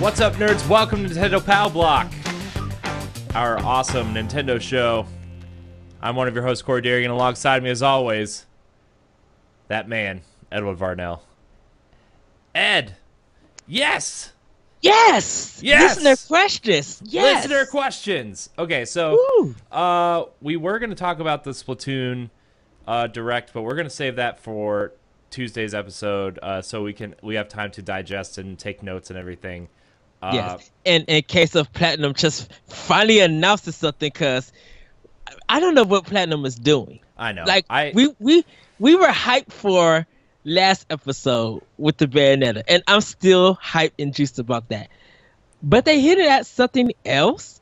What's up, nerds? Welcome to Nintendo Power Block, our awesome Nintendo show. I'm one of your hosts, Corey Derrigan. Alongside me, as always, that man, Edward Varnell. Ed, yes, Yes. Yes! Listener questions. Yes. listener questions. Okay, so uh, we were going to talk about the Splatoon uh, direct, but we're going to save that for Tuesday's episode, uh, so we can we have time to digest and take notes and everything. Uh, Yes. And in case of Platinum just finally announcing something, because I don't know what Platinum is doing. I know. Like I we we we were hyped for last episode with the Bayonetta, and I'm still hyped and juiced about that. But they hit it at something else,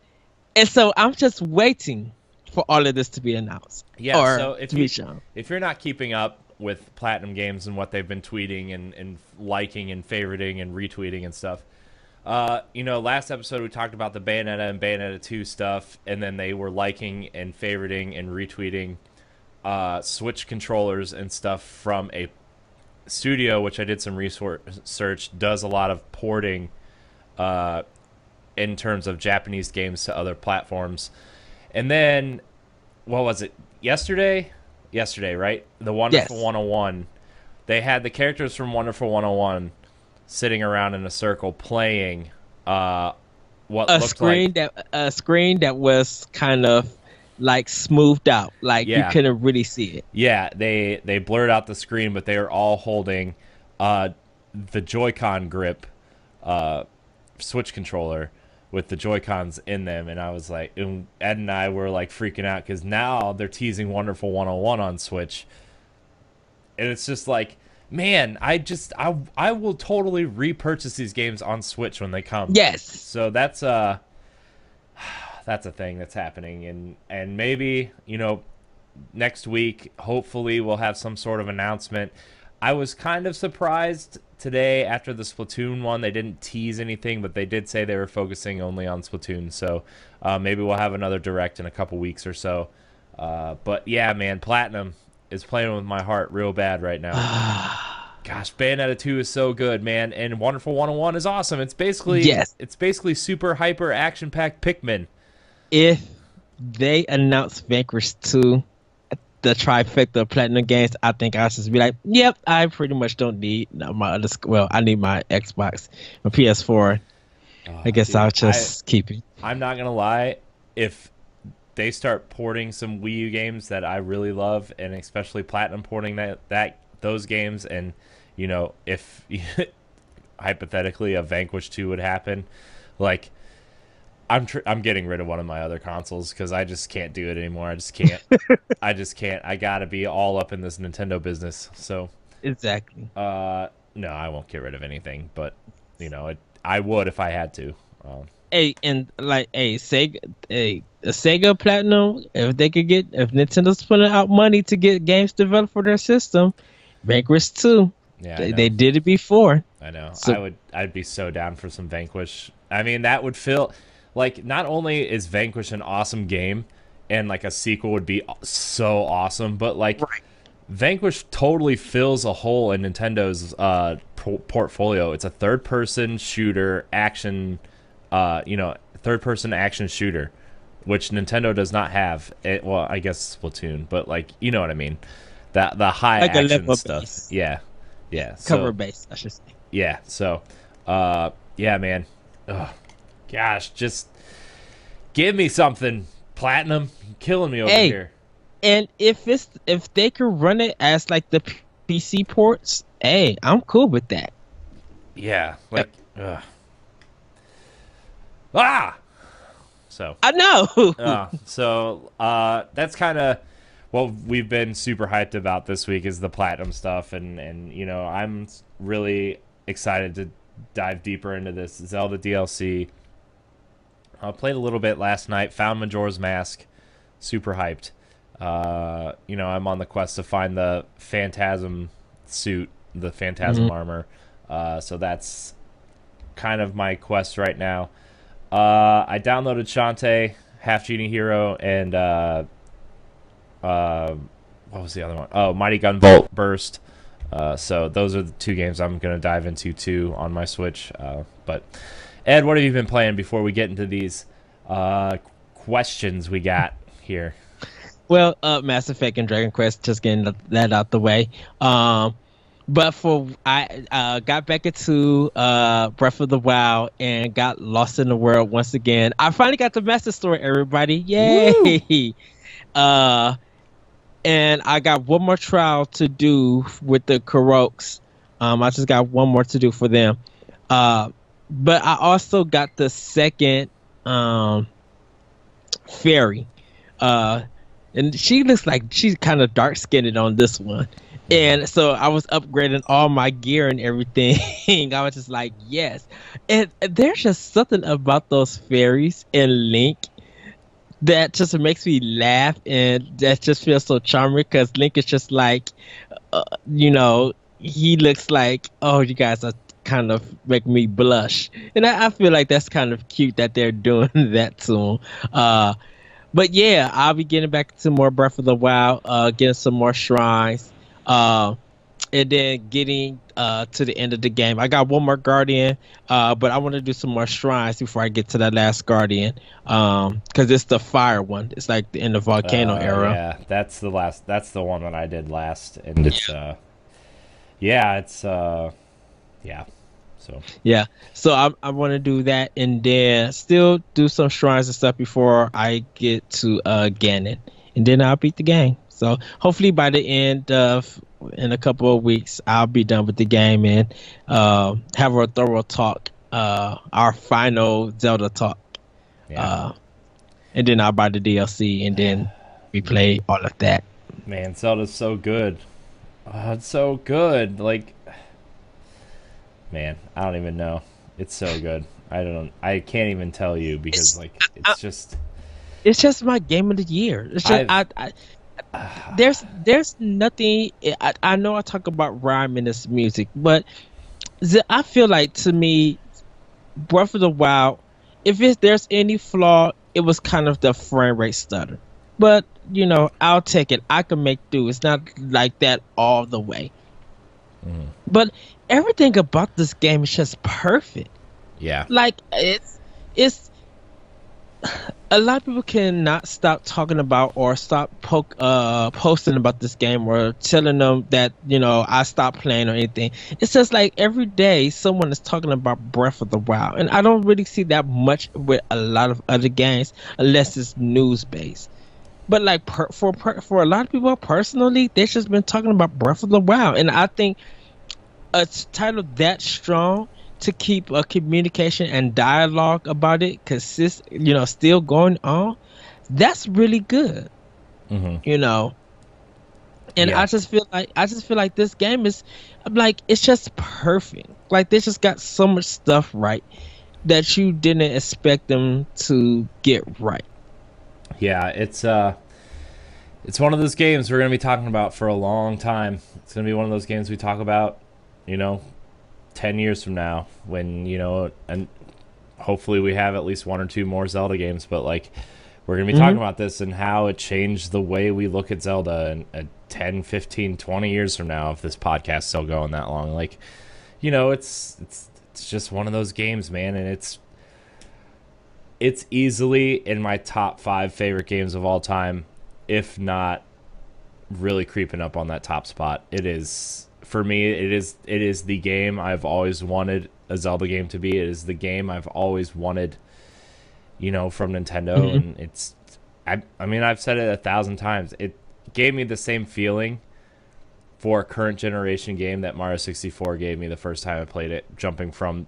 and so I'm just waiting for all of this to be announced. Yeah, or so if you- shown. if you're not keeping up with Platinum Games and what they've been tweeting and, and liking and favoriting and retweeting and stuff, uh, you know, last episode we talked about the Bayonetta and Bayonetta 2 stuff, and then they were liking and favoriting and retweeting uh, Switch controllers and stuff from a studio, which I did some research, does a lot of porting uh, in terms of Japanese games to other platforms. And then, what was it? Yesterday? Yesterday, right? The Wonderful Yes. 101. They had the characters from Wonderful 101 sitting around in a circle playing uh, what a screen like. that a screen that was kind of like smoothed out, like Yeah. you couldn't really see it. Yeah, they they blurred out the screen, but they were all holding uh, the Joy-Con grip uh, Switch controller with the Joy-Cons in them, and I was like, and Ed and I were like freaking out because now they're teasing Wonderful 101 on Switch, and it's just like, man, I just I I will totally repurchase these games on Switch when they come. Yes, So that's uh that's a thing that's happening and and maybe, you know, next week hopefully we'll have some sort of announcement. I was kind of surprised today after the Splatoon one they didn't tease anything, but they did say they were focusing only on Splatoon. So uh, maybe we'll have another direct in a couple weeks or so. Uh, but yeah, man, Platinum is playing with my heart real bad right now. Gosh, Bayonetta 2 is so good, man, and Wonderful 101 is awesome. It's basically Yes. it's basically super hyper action packed Pikmin. if they announce Vanquish 2, the trifecta of platinum games, I think I'll just be like, yep, I pretty much don't need my other. Well, I need my Xbox, my PS4. Ah, I guess dude, I'll just keep it. I'm not gonna lie, if they start porting some Wii U games that I really love, and especially Platinum porting that that those games, and you know, if hypothetically a Vanquish 2 would happen, like I'm tr- I'm getting rid of one of my other consoles because I just can't do it anymore. I just can't. I just can't. I gotta be all up in this Nintendo business. So, Exactly. uh, no, I won't get rid of anything. But you know, it, I would if I had to. Um, Hey, and like, hey, Sega, hey, the Sega Platinum, if they could get, if Nintendo's putting out money to get games developed for their system, Vanquish 2, yeah, they, they did it before. I know. So- I would. I'd be so down for some Vanquish. I mean, that would feel like not only is Vanquish an awesome game, and like a sequel would be so awesome, but like Right. Vanquish totally fills a hole in Nintendo's uh, po- portfolio. It's a third-person shooter action, uh, you know, third-person action shooter, which Nintendo does not have. It, well, I guess Splatoon, but like you know what I mean. That the high Like a action stuff. base. Yeah, yeah. so- Cover base, I should say. yeah so uh yeah man Ugh. gosh just give me something platinum You're killing me over Hey. here And if it's if they could run it as like the PC ports, hey, I'm cool with that. yeah like ah so. I know. uh, so uh that's kind of what we've been super hyped about this week is the platinum stuff. And and you know i'm really excited to dive deeper into this zelda dlc i played a little bit last night found majora's mask super hyped. Uh you know i'm on the quest to find the phantasm suit the phantasm armor. Uh so that's kind of my quest right now uh, I downloaded Shantae, Half Genie Hero, and uh, uh, what was the other one? Oh, Mighty Gunvolt Burst. Uh, so those are the two games I'm gonna dive into too on my Switch. Uh, but Ed, what have you been playing before we get into these uh, questions we got here? Well, uh, Mass Effect and Dragon Quest, just getting that out the way. Um, but for I uh, got back into uh, Breath of the Wild and got lost in the world once again. I finally got the Master Sword, everybody! Yay! uh, and I got one more trial to do with the Koroks. Um, I just got one more to do for them. Uh, but I also got the second um, fairy. Uh, and she looks like she's kind of dark skinned on this one. And so I was upgrading all my gear and everything. I was just like, yes. And there's just something about those fairies and Link that just makes me laugh and that just feels so charming because Link is just like, uh, you know, he looks like, oh, you guys are kind of make me blush. And I, I, feel like that's kind of cute that they're doing that to him. Uh, but yeah, I'll be getting back to more Breath of the Wild, uh, getting some more shrines, uh, and then getting uh, to the end of the game. I got one more Guardian, uh, but I want to do some more shrines before I get to that last Guardian, because um, it's the fire one. It's like in the volcano uh, era. Yeah, that's the last. That's the one that I did last, and it's uh, yeah, it's uh, yeah. So yeah, so I I want to do that and then still do some shrines and stuff before I get to uh Ganon, and then I'll beat the game. So hopefully by the end of in a couple of weeks I'll be done with the game and uh, have a thorough talk, uh, our final Zelda talk. Yeah. Uh, and then I'll buy the DLC and then we play all of that. Man, Zelda's so good. Oh, it's so good. Like man, I don't even know. It's so good. I don't. I can't even tell you because like it's I, just. It's just my game of the year. It's just I, I, uh, there's there's nothing. I, I know I talk about rhyme in this music, but I feel like to me, Breath of the Wild, if it's, there's any flaw, it was kind of the frame rate stutter. But you know, I'll take it. I can make do. It's not like that all the way. Mm. But everything about this game is just perfect. Yeah. Like it's it's a lot of people cannot stop talking about or stop poke, uh, posting about this game or telling them that you know I stopped playing or anything. It's just like every day someone is talking about Breath of the Wild, and I don't really see that much with a lot of other games unless it's news based. But like per, for per, for a lot of people personally, they've just been talking about Breath of the Wild, and I think a title that strong to keep a communication and dialogue about it consist you know still going on that's really good. Mm-hmm. you know? And yeah. i just feel like i just feel like this game is I'm like it's just perfect. Like they just got so much stuff right that you didn't expect them to get right. Yeah it's uh it's one of those games we're going to be talking about for a long time. It's going to be one of those games we talk about you know, 10 years from now when, you know, and hopefully we have at least one or two more Zelda games, but like we're going to be mm-hmm. talking about this and how it changed the way we look at Zelda and uh, 10, 15, 20 years from now if this podcast still going that long. Like, you know, it's it's it's just one of those games, man, and it's it's easily in my top 5 favorite games of all time, if not really creeping up on that top spot. It is for me, it is it is the game I've always wanted a Zelda game to be. It is the game I've always wanted, you know, from Nintendo, mm-hmm. and it's. I I mean, I've said it a thousand times. It gave me the same feeling for a current generation game that Mario 64 gave me the first time I played it, jumping from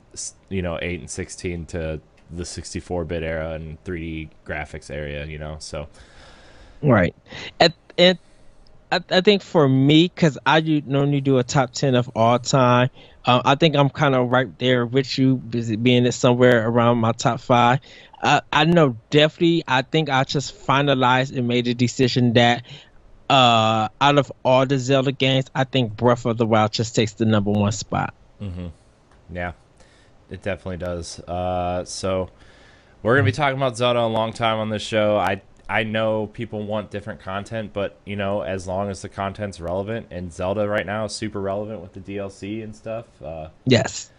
you know 8 and 16 to the 64-bit era and 3D graphics area, you know. So right. At at I, I think for me, because I normally do a top ten of all time. Uh, I think I'm kind of right there with you, being it somewhere around my top five. Uh, I know definitely. I think I just finalized and made a decision that uh, out of all the Zelda games, I think Breath of the Wild just takes the number one spot. Mm-hmm. Yeah, it definitely does. Uh, so we're gonna be talking about Zelda a long time on this show. I I know people want different content, but you know, as long as the content's relevant, and Zelda right now is super relevant with the DLC and stuff. Uh, yes.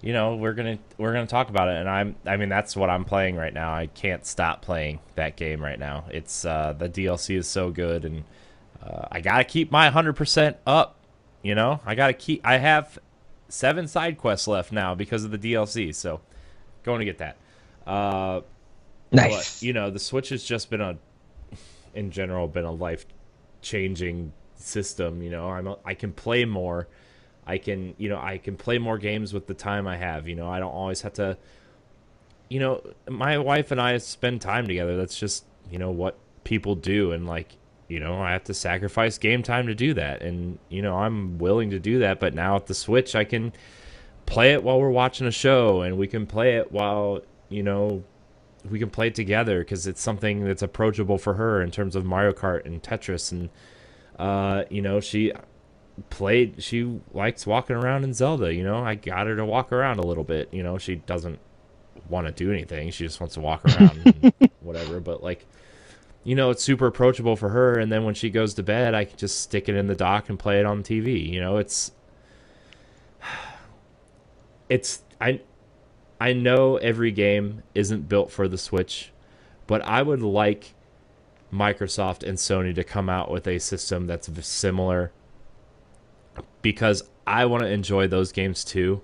you know, we're gonna we're gonna talk about it, and I'm I mean that's what I'm playing right now. I can't stop playing that game right now. It's uh, the DLC is so good, and uh, I gotta keep my 100% up. You know, I gotta keep. I have seven side quests left now because of the DLC, so going to get that. Nice. But, you know, the Switch has just been a, in general, been a life changing system. You know, I'm a, I can play more I can, you know, I can play more games with the time I have. You know, I don't always have to. You know, my wife and I spend time together. That's just, you know, what people do, and like, you know, I have to sacrifice game time to do that, and you know, I'm willing to do that. But now at the Switch, I can play it while we're watching a show, and we can play it while, you know, we can play it together because it's something that's approachable for her in terms of Mario Kart and Tetris and uh, you know she played she likes walking around in Zelda, you know. I got her to walk around a little bit, you know. She doesn't want to do anything. She just wants to walk around whatever, but like you know, it's super approachable for her and then when she goes to bed, I can just stick it in the dock and play it on TV, you know. It's it's I I know every game isn't built for the Switch, but I would like Microsoft and Sony to come out with a system that's similar because I want to enjoy those games too.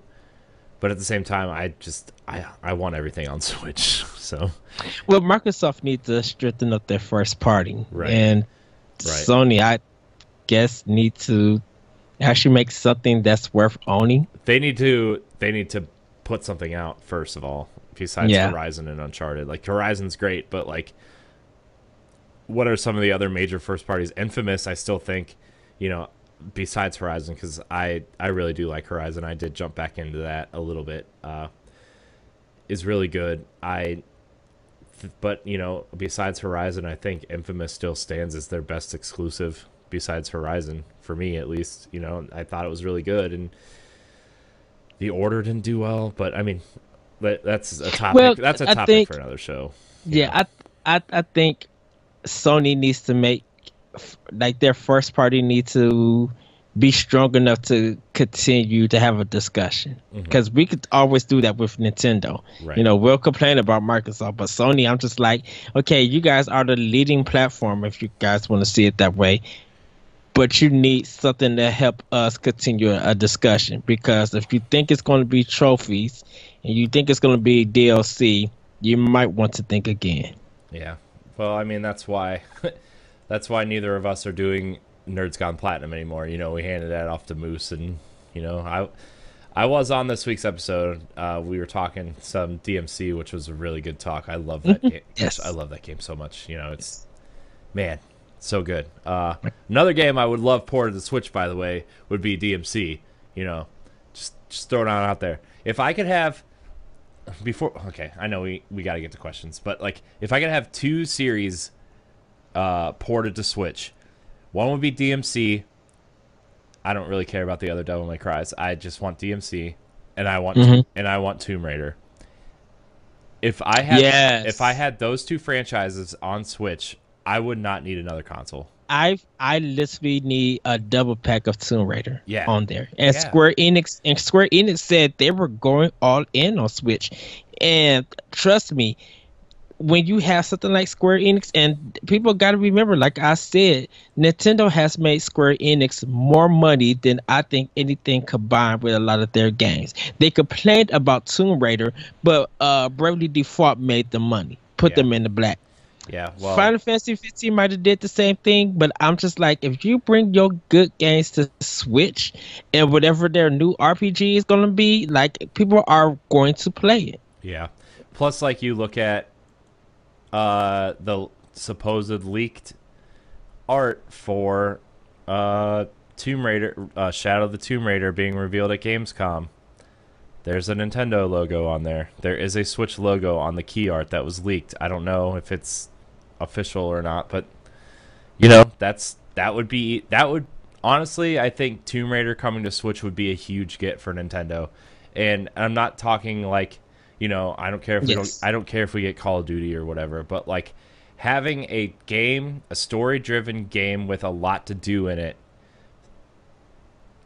But at the same time, I just I I want everything on Switch. So, well, Microsoft needs to strengthen up their first party, right. and right. Sony, I guess, need to actually make something that's worth owning. They need to they need to put something out first of all, besides yeah. Horizon and Uncharted. Like Horizon's great, but like, what are some of the other major first parties? Infamous, I still think, you know, besides Horizon because I I really do like Horizon. I did jump back into that a little bit. Uh, is really good. I but you know besides Horizon, I think Infamous still stands as their best exclusive besides Horizon for me at least. You know I thought it was really good and the order didn't do well, but I mean that's a topic. Well, that's a topic think, for another show. Yeah, know? I I I think Sony needs to make like their first party need to be strong enough to continue to have a discussion because mm-hmm. we could always do that with Nintendo. Right. You know, we'll complain about Microsoft, but Sony, I'm just like, okay, you guys are the leading platform if you guys want to see it that way. But you need something to help us continue a discussion because if you think it's going to be trophies and you think it's going to be DLC, you might want to think again. Yeah. Well, I mean, that's why that's why neither of us are doing Nerds Gone Platinum anymore. You know, we handed that off to Moose, and you know, I I was on this week's episode. Uh, we were talking some DMC, which was a really good talk. I love that game. Yes, I love that game so much. You know, it's man, so good. Uh, another game I would love ported to Switch, by the way, would be DMC. You know, just just throwing it out there. If I could have before, okay, I know we we got to get to questions, but like if I could have two series uh, ported to Switch. One would be DMC. I don't really care about the other Devil May Cries. I just want DMC, and I want mm-hmm. and I want Tomb Raider. If I had yes. if I had those two franchises on Switch, I would not need another console. I I literally need a double pack of Tomb Raider yeah. on there. And yeah. Square Enix and Square Enix said they were going all in on Switch. And trust me, when you have something like Square Enix, and people got to remember, like I said, Nintendo has made Square Enix more money than I think anything combined with a lot of their games. They complained about Tomb Raider, but uh, Bravely Default made the money, put yeah. them in the black. Yeah, well, Final Fantasy 15 might have did the same thing, but I'm just like, if you bring your good games to Switch and whatever their new RPG is going to be, like people are going to play it. Yeah. Plus, like you look at uh, the supposed leaked art for uh, Tomb Raider, uh, Shadow of the Tomb Raider being revealed at Gamescom. There's a Nintendo logo on there. There is a Switch logo on the key art that was leaked. I don't know if it's official or not, but you know, that's that would be that would honestly, I think Tomb Raider coming to Switch would be a huge get for Nintendo. And I'm not talking like you know, I don't care if yes. we don't I don't care if we get Call of Duty or whatever, but like having a game, a story-driven game with a lot to do in it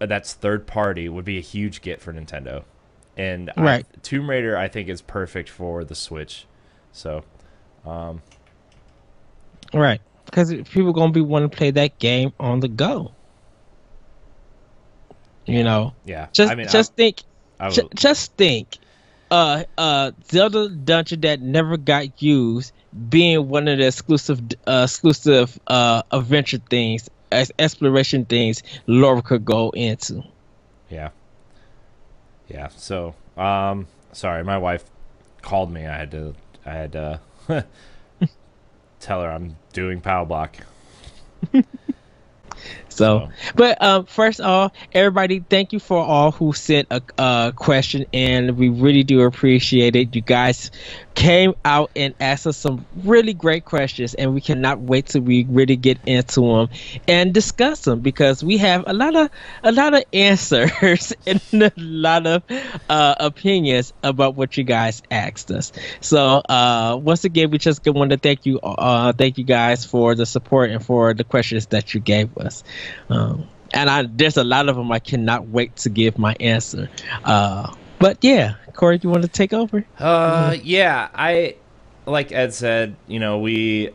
uh, that's third party would be a huge get for Nintendo. and Right. I, Tomb Raider I think is perfect for the Switch. So, um, Right. Because people gonna be wanting to play that game on the go. You know, yeah. just I mean, just think, I, I ju- just think, uh, uh, Zelda dungeon that never got used being one of the exclusive, uh, exclusive, uh, adventure things, as exploration things, Laura could go into. Yeah. Yeah. So, um, sorry, my wife called me. I had to, I had to tell her I'm doing power block. So, but um, first of all, everybody, thank you for all who sent a, a question, and we really do appreciate it. You guys came out and asked us some really great questions, and we cannot wait till we really get into them and discuss them because we have a lot of a lot of answers and a lot of uh, opinions about what you guys asked us. So, uh, once again, we just want to thank you, uh, thank you guys for the support and for the questions that you gave us. Um, and I, there's a lot of them I cannot wait to give my answer. Uh, but yeah, Corey, you want to take over? Uh, yeah, I like Ed said, you know, we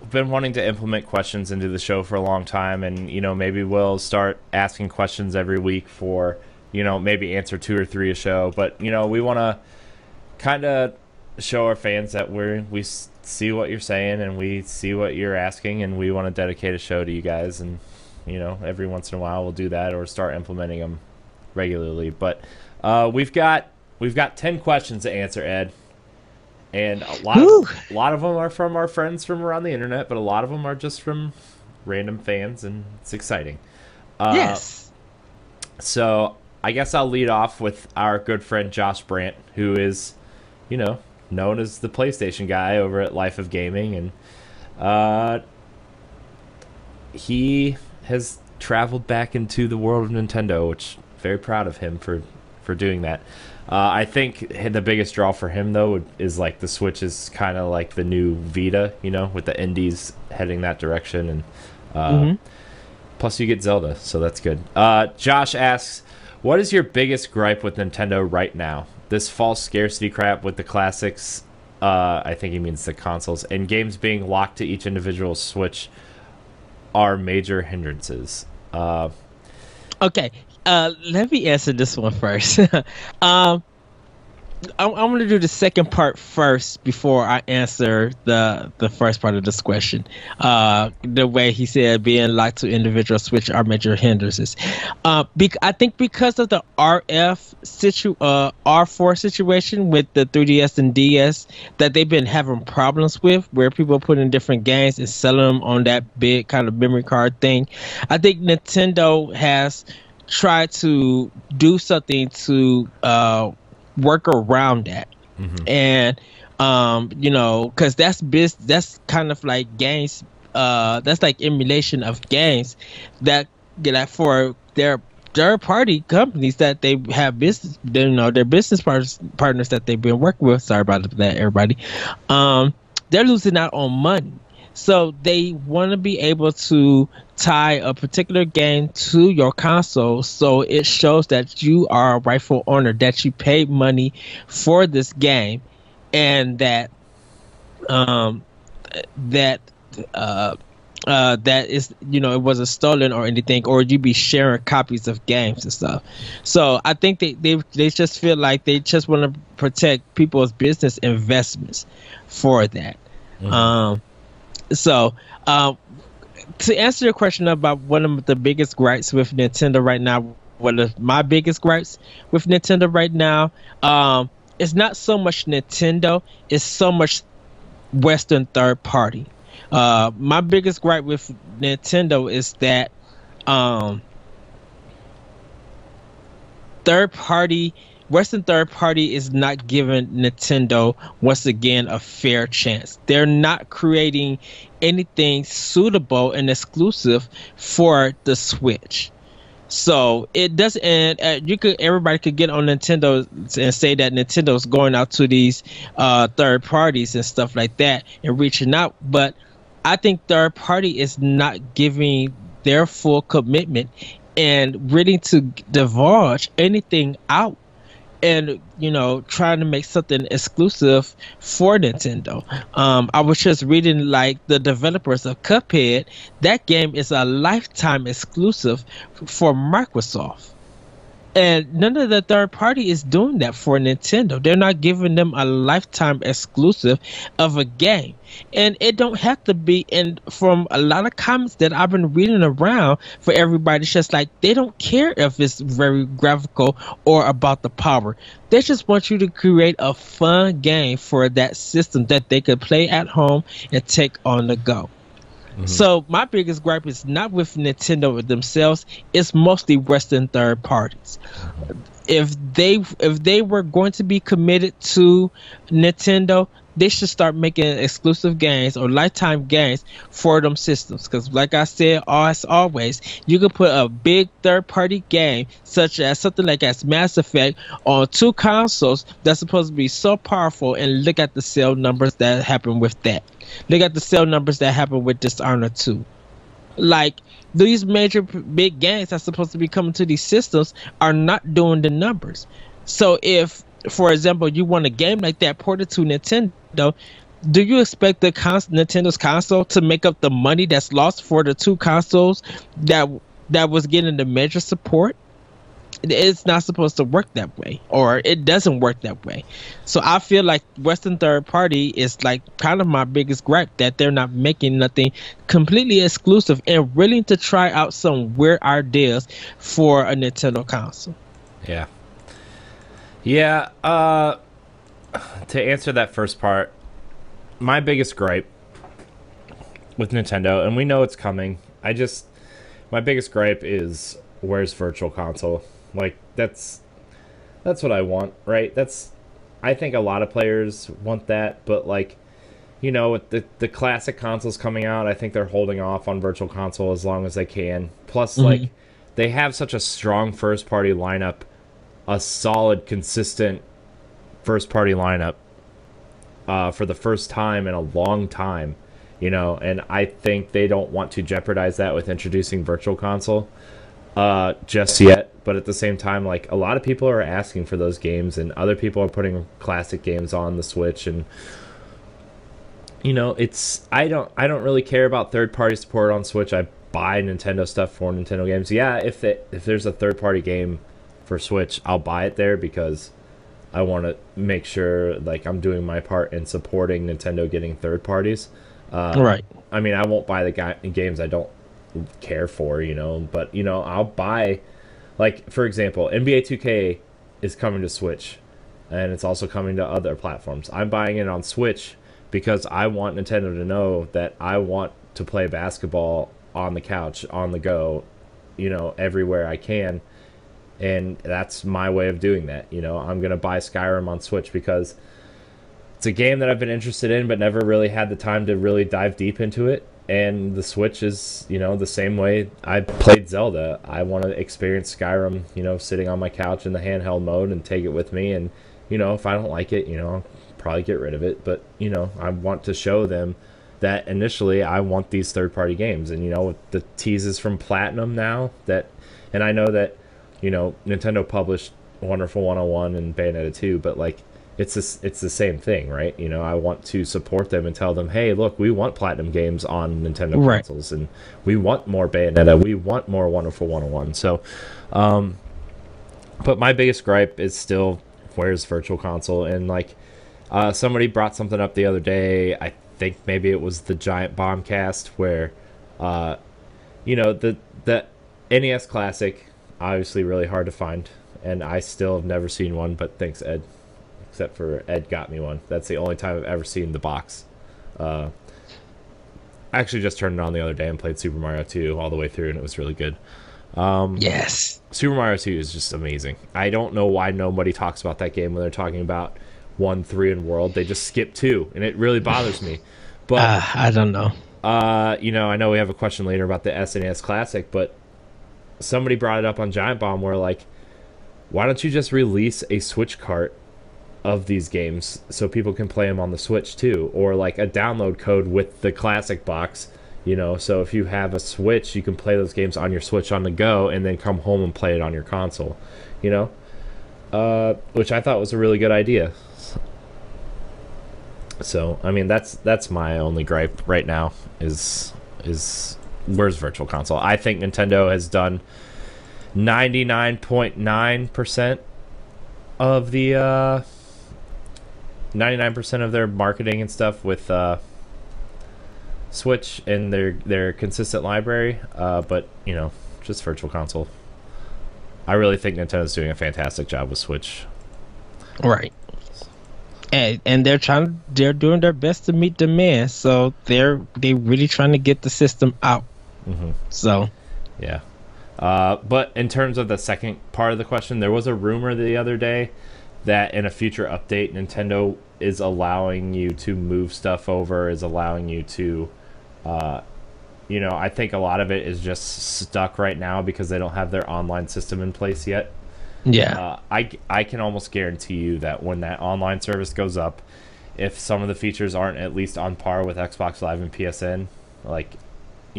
have been wanting to implement questions into the show for a long time and you know, maybe we'll start asking questions every week for, you know, maybe answer two or three a show, but you know, we want to kind of show our fans that we're we see what you're saying and we see what you're asking and we want to dedicate a show to you guys. And you know, every once in a while we'll do that or start implementing them regularly, but uh, we've got we've got 10 questions to answer ed and a lot of, a lot of them are from our friends from around the internet but a lot of them are just from random fans and it's exciting uh, yes. so i guess i'll lead off with our good friend josh brandt who is you know known as the playstation guy over at life of gaming and uh, he has traveled back into the world of Nintendo, which very proud of him for for doing that. Uh, I think the biggest draw for him though is like the Switch is kind of like the new Vita, you know, with the indies heading that direction, and uh, Mhm. plus you get Zelda, so that's good. Uh, Josh asks, "What is your biggest gripe with Nintendo right now? This false scarcity crap with the classics." Uh, I think he means the consoles and games being locked to each individual Switch are major hindrances. Uh, Okay. Uh, let me answer this one first. um, I'm, I'm going to do the second part first before I answer the the first part of this question. Uh, the way he said being locked to individual switch are major hindrances. Uh, bec- I think because of the RF situ uh R4 situation with the 3DS and DS that they've been having problems with, where people put in different games and selling them on that big kind of memory card thing. I think Nintendo has tried to do something to uh work around that. And um you know because that's biz that's kind of like gangs. uh that's like emulation of gangs that that for their third party companies that they have business you know their business partners partners that they've been working with. Sorry about that everybody. Um they're losing out on money so they want to be able to tie a particular game to your console. So it shows that you are a rightful owner, that you paid money for this game, and that um that uh uh that is you know it wasn't stolen or anything or you'd be sharing copies of games and stuff. So i think they they, they just feel like they just want to protect people's business investments for that. Um so, um, to answer your question about one of the biggest gripes with Nintendo right now, one of my biggest gripes with Nintendo right now, um, it's not so much Nintendo, it's so much Western third party. Uh, my biggest gripe with Nintendo is that um, third party Western third party is not giving Nintendo once again a fair chance. They're not creating anything suitable and exclusive for the Switch. So it doesn't. And uh, you could everybody could get on Nintendo and say that Nintendo's going out to these uh, third parties and stuff like that and reaching out, but I think third party is not giving their full commitment and willing to divulge anything out and you know trying to make something exclusive for Nintendo. Um, I was just reading like the developers of Cuphead. That game is a lifetime exclusive for Microsoft and none of the third party is doing that for Nintendo. They're not giving them a lifetime exclusive of a game. And it don't have to be and from a lot of comments that I've been reading around for everybody, it's just like they don't care if it's very graphical or about the power. They just want you to create a fun game for that system that they could play at home and take on the go. Mm-hmm. So my biggest gripe is not with Nintendo themselves; it's mostly Western third parties. If they if they were going to be committed to Nintendo, they should start making exclusive games or lifetime games for them systems. Because, like I said, as always, you can put a big third-party game such as something like as Mass Effect on two consoles that's supposed to be so powerful, and look at the sale numbers that happen with that. Look at the sale numbers that happen with Dishonored 2. Like these major big games that's supposed to be coming to these systems are not doing the numbers. So if, for example, you want a game like that ported to Nintendo, do you expect the cons- Nintendo's console to make up the money that's lost for the two consoles that that was getting the major support? it's not supposed to work that way or it doesn't work that way. So i feel like western third party is like kind of my biggest gripe that they're not making nothing completely exclusive and willing to try out some weird ideas for a nintendo console. Yeah yeah uh to answer that first part my biggest gripe with nintendo and we know it's coming i just my biggest gripe is where's virtual console like that's that's what I want, right? That's I think a lot of players want that, but like you know, with the the classic consoles coming out, I think they're holding off on virtual console as long as they can. Plus mm-hmm. like they have such a strong first party lineup, a solid consistent first party lineup uh, for the first time in a long time, you know, and I think they don't want to jeopardize that with introducing virtual console uh, just yet. But at the same time, like a lot of people are asking for those games, and other people are putting classic games on the Switch, and you know, it's I don't I don't really care about third party support on Switch. I buy Nintendo stuff for Nintendo games. Yeah, if it, if there's a third party game for Switch, I'll buy it there because I want to make sure like I'm doing my part in supporting Nintendo getting third parties. Uh, right. I mean, I won't buy the ga- games I don't care for, you know. But you know, I'll buy, like for example, NBA 2K is coming to Switch, and it's also coming to other platforms. I'm buying it on Switch because I want Nintendo to know that I want to play basketball on the couch, on the go, you know, everywhere I can. And that's my way of doing that. You know, I'm to buy Skyrim on Switch because it's a game that I've been interested in, but never really had the time to really dive deep into it and the Switch is, you know, the same way I played Zelda. I want to experience Skyrim, you know, sitting on my couch in the handheld mode and take it with me. And, you know, if I don't like it, you know, I'll probably get rid of it. But, you know, I want to show them that initially I want these third party games. And, you know, with the teases from Platinum now that, and I know that, you know, Nintendo published Wonderful 101 and Bayonetta 2, but like, it's this, it's the same thing, right? You know, I want to support them and tell them, hey, look, we want platinum games on Nintendo right. consoles, and we want more Bayonetta, we want more Wonderful 101. So, um, but my biggest gripe is still where's Virtual Console, and like uh, somebody brought something up the other day. I think maybe it was the Giant Bombcast where, uh, you know, the the NES Classic, obviously really hard to find, and I still have never seen one. But thanks, Ed except for Ed got me one. That's the only time I've ever seen the box. Uh, I actually just turned it on the other day and played Super Mario 2 all the way through, and it was really good. Um, yes. Super Mario 2 is just amazing. I don't know why nobody talks about that game when they're talking about 1, 3, and World. They just skip 2, and it really bothers me. But uh, I don't know. Uh, you know, I know we have a question later about the SNES Classic, but somebody brought it up on Giant Bomb where, like, why don't you just release a Switch cart of these games so people can play them on the Switch too, or like a download code with the classic box. You know, so if you have a Switch, you can play those games on your Switch on the go, and then come home and play it on your console. You know, uh, which I thought was a really good idea. So I mean that's that's my only gripe right now is is where's Virtual Console? I think Nintendo has done ninety nine point nine percent of the uh, ninety nine percent of their marketing and stuff with uh, Switch and their their consistent library. Uh, but you know, just Virtual Console. I really think Nintendo's doing a fantastic job with Switch. Right. And, and they're trying they're doing their best to meet demand so they're they really trying to get the system out mm-hmm. so yeah uh, but in terms of the second part of the question there was a rumor the other day that in a future update nintendo is allowing you to move stuff over is allowing you to uh, you know i think a lot of it is just stuck right now because they don't have their online system in place yet yeah. Uh, I, I can almost guarantee you that when that online service goes up, if some of the features aren't at least on par with Xbox Live and PSN, like,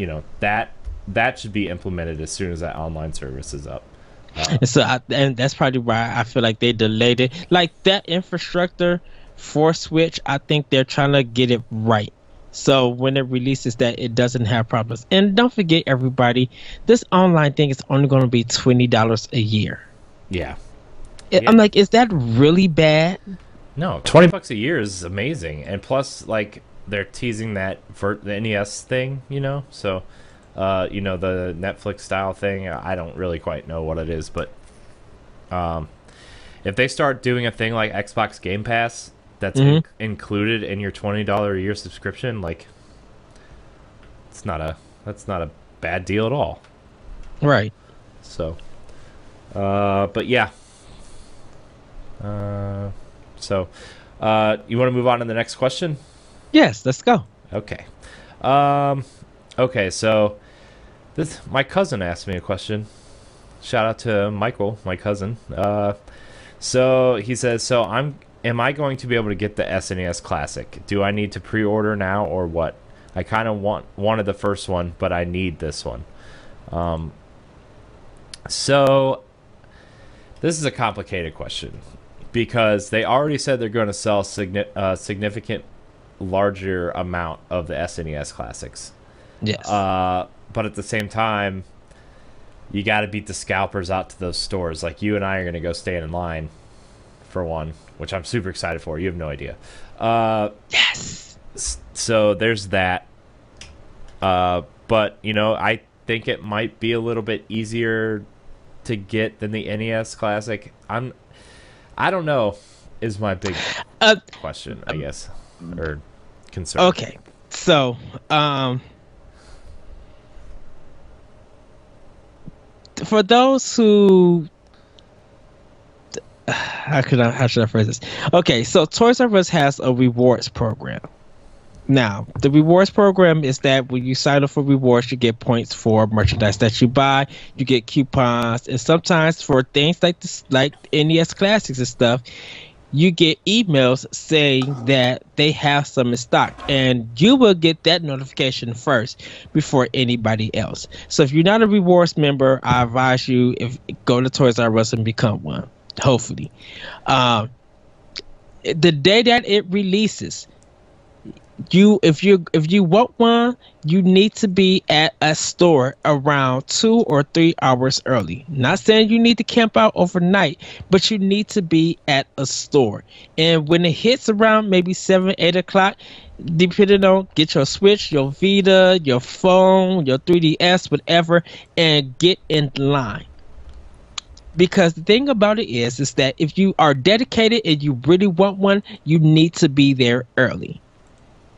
you know, that that should be implemented as soon as that online service is up. Uh, so, I, and that's probably why I feel like they delayed it. Like that infrastructure for Switch, I think they're trying to get it right. So when it releases that, it doesn't have problems. And don't forget, everybody, this online thing is only going to be twenty dollars a year. Yeah. I'm like, is that really bad? No, twenty bucks a year is amazing, and plus, like, they're teasing that for the NES thing, you know. So, uh, you know, the Netflix style thing. I don't really quite know what it is, but um, if they start doing a thing like Xbox Game Pass that's mm-hmm. in- included in your twenty dollar a year subscription, like, it's not a that's not a bad deal at all. Right. So. Uh, but yeah. Uh, so, uh, you want to move on to the next question? Yes, let's go. Okay. Um, okay, so this my cousin asked me a question. Shout out to Michael, my cousin. Uh, so he says, so I'm. Am I going to be able to get the SNES Classic? Do I need to pre-order now or what? I kind of want wanted the first one, but I need this one. Um, so this is a complicated question because they already said they're going to sell signi- uh, significant larger amount of the SNES classics. Yes. Uh, but at the same time, you got to beat the scalpers out to those stores. Like you and I are going to go stand in line for one, which I'm super excited for. You have no idea. Uh, yes. So there's that. Uh, but you know, I think it might be a little bit easier to get than the NES Classic? I'm, I don't know, is my big uh, question, I guess, or concern. Okay, so um, for those who how could I how should I phrase this? Okay, so Toys R Us has a rewards program. Now, the rewards program is that when you sign up for rewards, you get points for merchandise that you buy. You get coupons, and sometimes for things like this, like NES classics and stuff, you get emails saying that they have some in stock, and you will get that notification first before anybody else. So, if you're not a rewards member, I advise you if go to Toys R Us and become one. Hopefully, um, the day that it releases you if you if you want one you need to be at a store around two or three hours early. Not saying you need to camp out overnight but you need to be at a store. And when it hits around maybe seven eight o'clock depending on get your switch your vita your phone your 3ds whatever and get in line. Because the thing about it is is that if you are dedicated and you really want one you need to be there early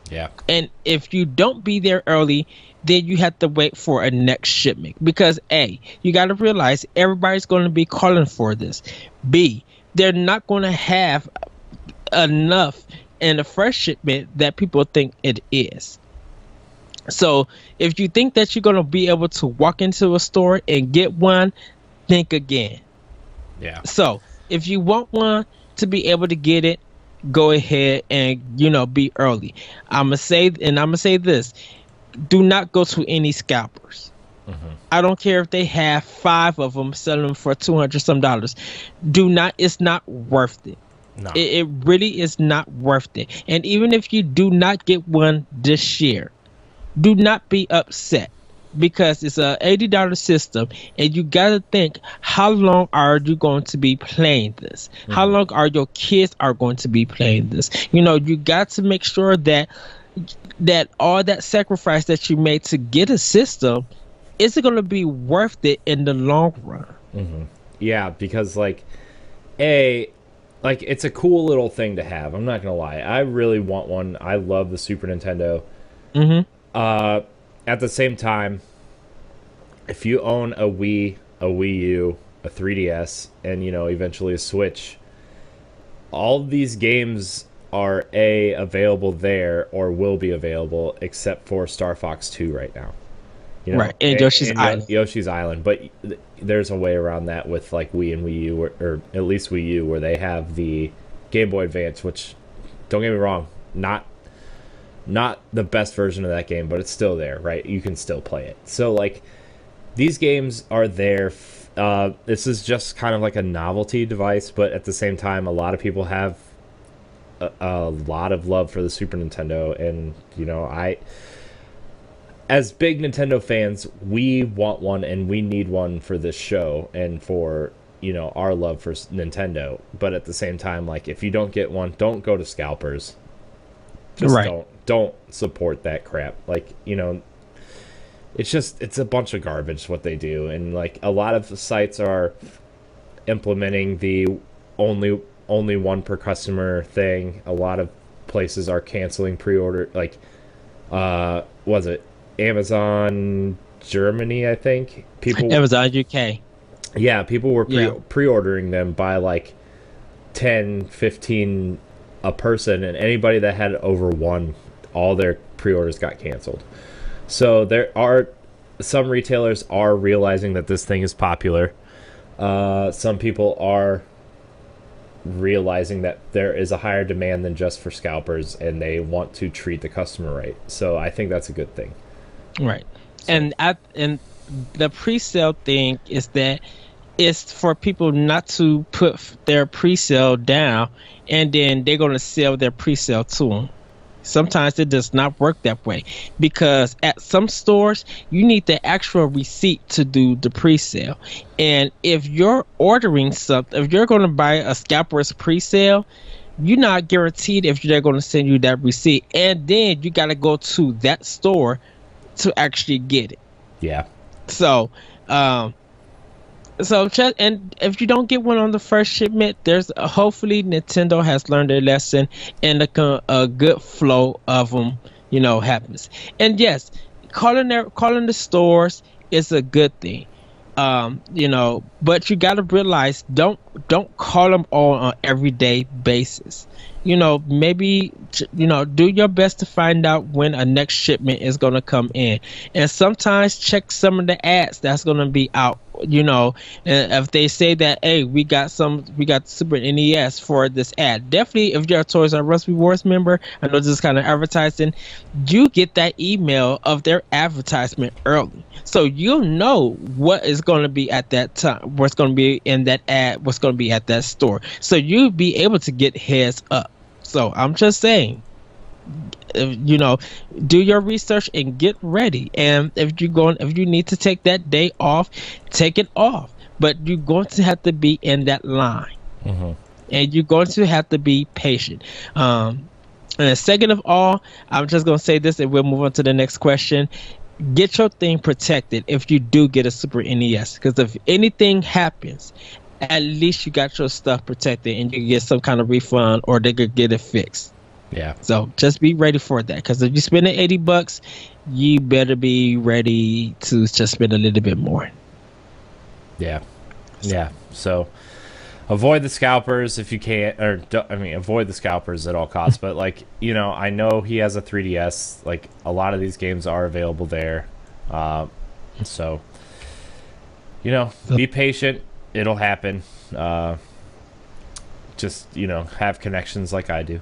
yeah. And if you don't be there early, then you have to wait for a next shipment because A, you got to realize everybody's going to be calling for this. B, they're not going to have enough in the first shipment that people think it is. So if you think that you're going to be able to walk into a store and get one, think again. Yeah. So if you want one to be able to get it, go ahead and you know be early. I'm gonna say and I'm gonna say this: do not go to any scalpers. Mm-hmm. I don't care if they have five of them selling them for two hundred some dollars. Do not. It's not worth it. No. It, it really is not worth it. And even if you do not get one this year, do not be upset because it's a eighty dollar system, and you got to think how long are you going to be playing this? How long are your kids are going to be playing this? You know, you got to make sure that that all that sacrifice that you made to get a system is it going to be worth it in the long run? Yeah, because like a like it's a cool little thing to have. I'm not gonna lie. I really want one. I love the Super Nintendo. Mm-hmm. Uh, at the same time, if you own a Wii, a Wii U, a 3DS, and you know eventually a Switch, all these games are a available there or will be available, except for Star Fox 2 right now. You Right, and Yoshi's Yo- Island. Yoshi's Island, but there's a way around that with like Wii and Wii U, or, or at least Wii U, where they have the Game Boy Advance, which don't get me wrong, not not the best version of that game, but it's still there, right? You can still play it. So like these games are there. f- Uh, this is just kind of like a novelty device, but at the same time, a lot of people have a, a lot of love for the Super Nintendo, and you know, I, as big Nintendo fans, we want one and we need one for this show and for you know our love for Nintendo. But at the same time, like if you don't get one, don't go to scalpers. Just Right. don't don't support that crap. Like you know, it's just it's a bunch of garbage what they do and like a lot of sites are implementing the only only one per customer thing a lot of places are canceling pre-order like uh was it amazon germany i think people Amazon UK. yeah people were pre- Yeah. pre-ordering them by like 10 15 a person and anybody that had over one all their pre-orders got canceled so there are some retailers are realizing that this thing is popular uh, some people are realizing that there is a higher demand than just for scalpers and they want to treat the customer right so i think that's a good thing Right. And I and the pre-sale thing is that it's for people not to put their pre-sale down and then they're going to sell their pre-sale to them. Sometimes it does not work that way because at some stores you need the actual receipt to do the pre-sale. And if you're ordering something, if you're going to buy a scalper's pre-sale, you're not guaranteed if they're going to send you that receipt. And then you got to go to that store to actually get it. yeah So, um, so just and if you don't get one on the first shipment, there's uh, hopefully Nintendo has learned their lesson and a, a good flow of them, you know, happens. And yes, calling their calling the stores is a good thing. Um, you know, but you got to realize don't don't call them all on everyday basis. You know, maybe you know, do your best to find out when a next shipment is going to come in. And sometimes check some of the ads that's going to be out, you know, and if they say that hey, we got some we got Super NES for this ad. Definitely if you're a Toys R Us Rewards member, I know this is kind of advertising, you get that email of their advertisement early. So you'll know what is going to be at that time, what's going to be in that ad, what's going to be at that store. So you'll be able to get heads up. So I'm just saying, you know, do your research and get ready. And if you're going, if you need to take that day off, take it off. But you're going to have to be in that line, and you're going to have to be patient. Um, and second of all, I'm just going to say this, and we'll move on to the next question. Get your thing protected if you do get a Super NES, because if anything happens, at least you got your stuff protected, and you can get some kind of refund, or they could get it fixed. yeah So just be ready for that. Because if you spend the eighty bucks, you better be ready to just spend a little bit more. Yeah, yeah. So avoid the scalpers if you can, or I mean, avoid the scalpers at all costs. but like, you know, I know he has a 3DS. Like, a lot of these games are available there. Uh, so, you know, be patient. It'll happen. Uh, just you know, have connections like I do.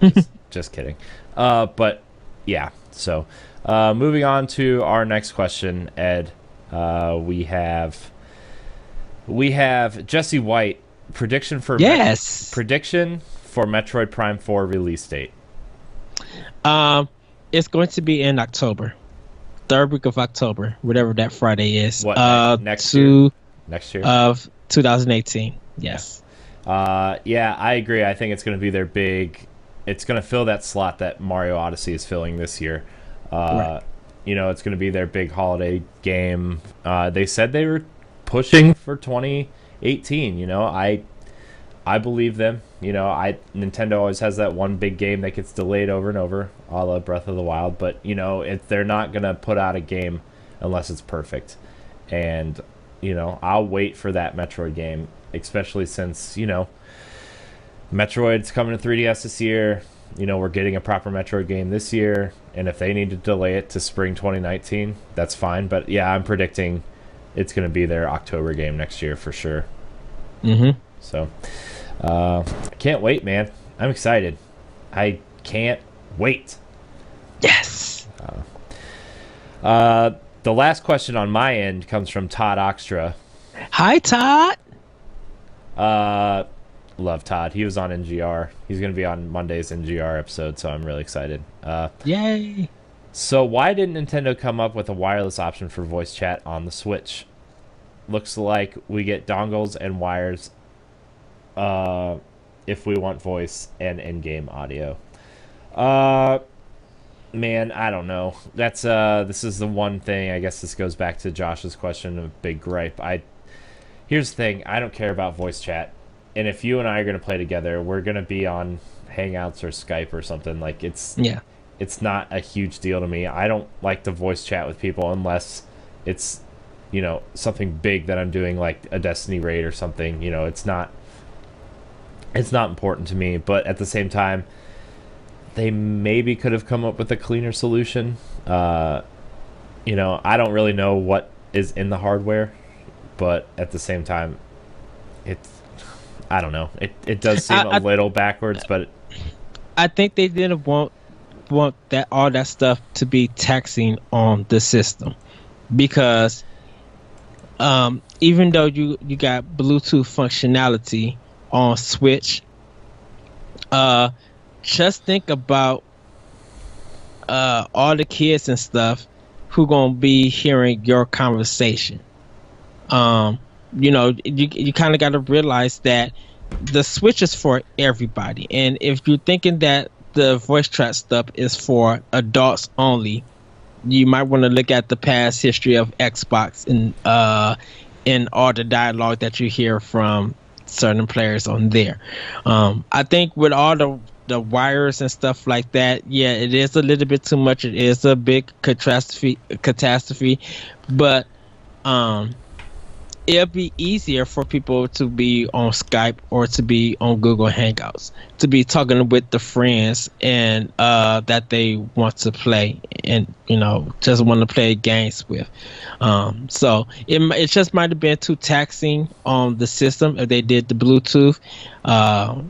just, just kidding. Uh, but yeah. So, uh, moving on to our next question, Ed. Uh, we have we have Jesse White prediction for Yes. prediction for Metroid Prime 4 release date. Um, it's going to be in October, third week of October, whatever that Friday is. What, uh, next to Next year. of 2018. Yes. Uh, yeah, I agree. I think it's going to be their big. It's going to fill that slot that Mario Odyssey is filling this year. Uh, Right. You know, it's going to be their big holiday game. Uh, they said they were pushing for 2018. You know, I I believe them. You know, I Nintendo always has that one big game that gets delayed over and over, a la Breath of the Wild. But you know, if they're not going to put out a game unless it's perfect, and you know, I'll wait for that Metroid game, especially since you know Metroid's coming to 3DS this year. You know, we're getting a proper Metroid game this year, and if they need to delay it to spring 2019, that's fine. But yeah, I'm predicting it's going to be their October game next year for sure. Mm-hmm. So, uh, I can't wait, man. I'm excited. I can't wait. Yes. Uh, the last question on my end comes from Todd Oxtra. Hi, Todd. Uh, love Todd. He was on NGR. He's going to be on Monday's NGR episode, so I'm really excited. Uh, Yay. so why didn't Nintendo come up with a wireless option for voice chat on the Switch? Looks like we get dongles and wires uh, if we want voice and in-game audio. Uh, man, I don't know. That's uh, this is the one thing. I guess this goes back to Josh's question of big gripe. I here's the thing. I don't care about voice chat, and if you and I are gonna play together, we're gonna be on Hangouts or Skype or something. Like it's Yeah. it's not a huge deal to me. I don't like to voice chat with people unless it's you know something big that I'm doing like a Destiny raid or something. You know, it's not it's not important to me, but at the same time they maybe could have come up with a cleaner solution. Uh you know, I don't really know what is in the hardware, but at the same time it's I don't know. It it does seem I- a I- little backwards, but I think they didn't want want that all that stuff to be taxing on the system because um, even though you you got Bluetooth functionality on Switch, uh, just think about uh, all the kids and stuff who gonna be hearing your conversation. Um, you know, you you kind of got to realize that the Switch is for everybody, and if you're thinking that the voice chat stuff is for adults only, you might want to look at the past history of Xbox and uh, and all the dialogue that you hear from certain players on there. Um, I think with all the the wires and stuff like that, yeah, it is a little bit too much. It is a big catastrophe, catastrophe, but um, it'll be easier for people to be on Skype or to be on Google Hangouts, to be talking with the friends and uh, that they want to play and you know just want to play games with. Um, so it it just might have been too taxing on the system if they did the Bluetooth. Uh,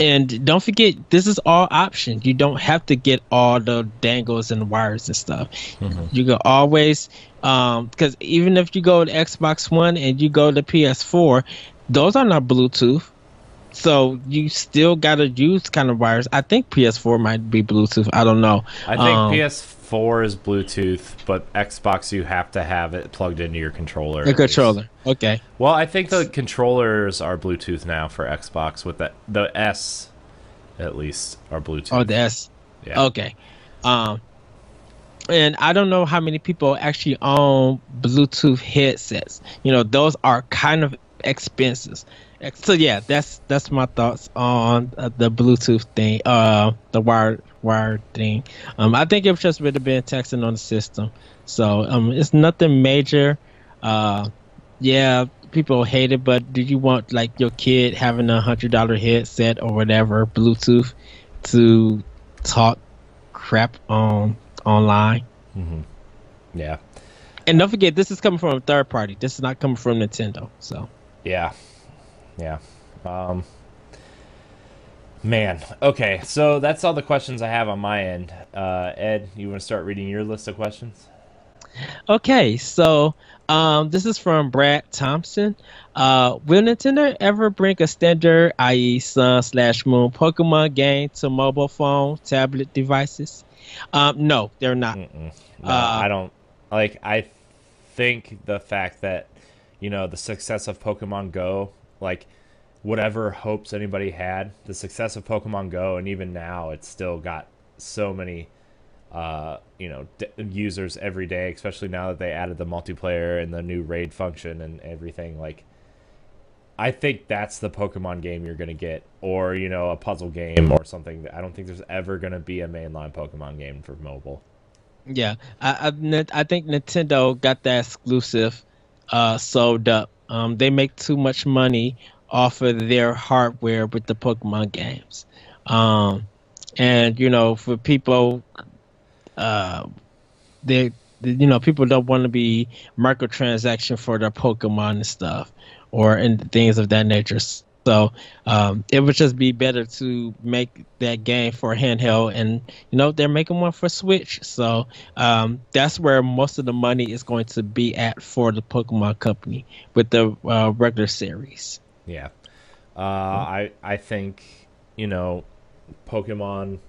and don't forget, this is all options. You don't have to get all the dangles and wires and stuff. You can always, um, because even if you go to Xbox One and you go to PS4, those are not Bluetooth. So you still gotta use kind of wires. I think PS4 might be Bluetooth. I don't know. I think Um, PS4 is Bluetooth, but Xbox you have to have it plugged into your controller. The controller. Okay. Well, I think the controllers are Bluetooth now for Xbox. With the the S, at least, are Bluetooth. Oh, the S. yeah. Okay. Um, and I don't know how many people actually own Bluetooth headsets. You know, those are kind of expensive. So yeah, that's that's my thoughts on uh, the Bluetooth thing, uh, the wired wired thing. Um, I think it's just really been texting on the system. So um, it's nothing major. Uh, yeah, people hate it, but do you want like your kid having a hundred dollar headset or whatever Bluetooth to talk crap on online? Yeah. And don't forget, this is coming from a third party. This is not coming from Nintendo. So Yeah. Yeah. Um, man. Okay. So that's all the questions I have on my end. Uh, Ed, you want to start reading your list of questions? Okay, so um, this is from Brad Thompson. Uh, will Nintendo ever bring a standard, i.e., Sun slash Moon Pokemon game to mobile phone, tablet devices? Um, no, they're not. No, uh, I don't like. I think the fact that you know the success of Pokemon Go, like whatever hopes anybody had, the success of Pokemon Go, and even now it's still got so many uh, you know d- users every day, especially now that they added the multiplayer and the new raid function and everything. Like, I think that's the Pokemon game you're gonna get, or you know, a puzzle game or something. I don't think there's ever gonna be a mainline Pokemon game for mobile. Yeah, I I, I think Nintendo got that exclusive uh, sold up. Um, they make too much money off of their hardware with the Pokemon games. Um, and you know, for people, uh, they, you know, people don't want to be microtransaction for their Pokemon and stuff, or and things of that nature. So um, it would just be better to make that game for handheld, and you know they're making one for Switch. So um, that's where most of the money is going to be at for the Pokemon Company with the uh, regular series. Yeah, uh, I I think you know Pokemon.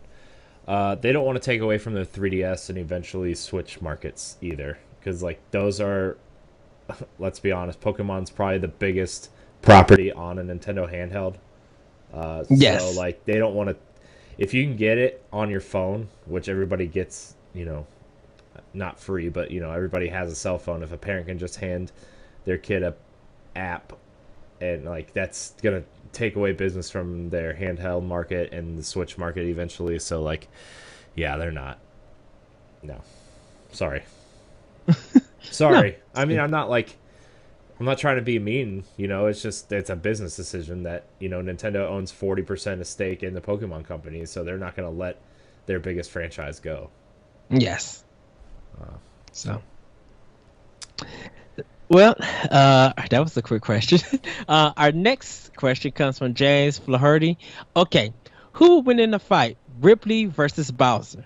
Uh, they don't want to take away from the 3DS and eventually Switch markets either, because like those are, let's be honest, Pokemon's probably the biggest property on a Nintendo handheld. Uh, yes. So like they don't want to, if you can get it on your phone, which everybody gets, you know, not free, but you know everybody has a cell phone. If a parent can just hand their kid a app, and like that's gonna take away business from their handheld market and the Switch market eventually. So like, yeah, they're not. No, sorry. sorry. No. I mean, I'm not like. I'm not trying to be mean, you know. It's just it's a business decision that you know Nintendo owns forty percent of stake in the Pokemon company, so they're not going to let their biggest franchise go. Yes. Uh, so. Well, uh, that was a quick question. Uh, our next question comes from James Flaherty. Okay, who would win in the fight, Ripley versus Bowser?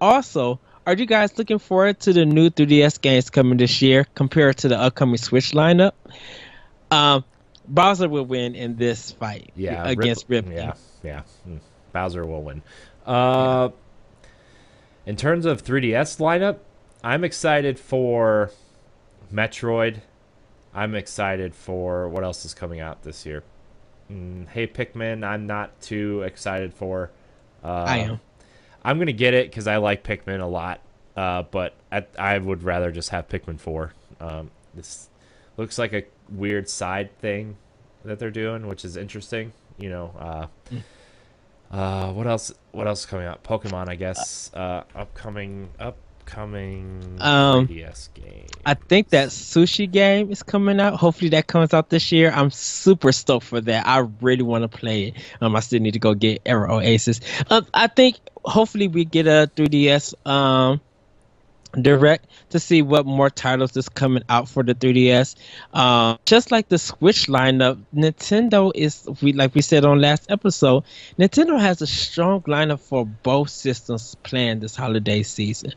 Also, are you guys looking forward to the new 3DS games coming this year compared to the upcoming Switch lineup? Um, Bowser will win in this fight yeah, against Rip- Ripley. Yeah, yeah, mm, Bowser will win. Uh. In terms of 3DS lineup, I'm excited for Metroid. I'm excited for what else is coming out this year. Mm, hey Pikmin, I'm not too excited for. Uh, I am. I'm gonna get it because I like Pikmin a lot, uh, but I, I, would rather just have Pikmin Four. Um, this looks like a weird side thing that they're doing, which is interesting. You know, uh, mm. uh, what else? What else is coming out? Pokemon, I guess. Uh, upcoming up upcoming um, 3DS game? I think that sushi game is coming out. Hopefully that comes out this year. I'm super stoked for that. I really want to play it. Um, I still need to go get Ever Oasis. Um, I think hopefully we get a 3DS um direct to see what more titles is coming out for the 3DS. Um, just like the Switch lineup, Nintendo is we like we said on last episode, Nintendo has a strong lineup for both systems planned this holiday season,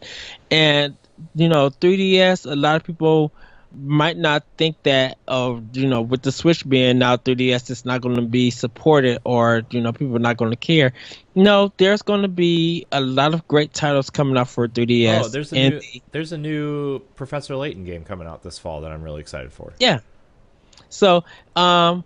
and you know 3DS. A lot of people might not think that uh, you know with the switch being now 3ds it's not going to be supported or you know people are not going to care. No there's going to be a lot of great titles coming out for 3ds oh there's a new there's a new professor layton game coming out this fall that i'm really excited for. Yeah. So um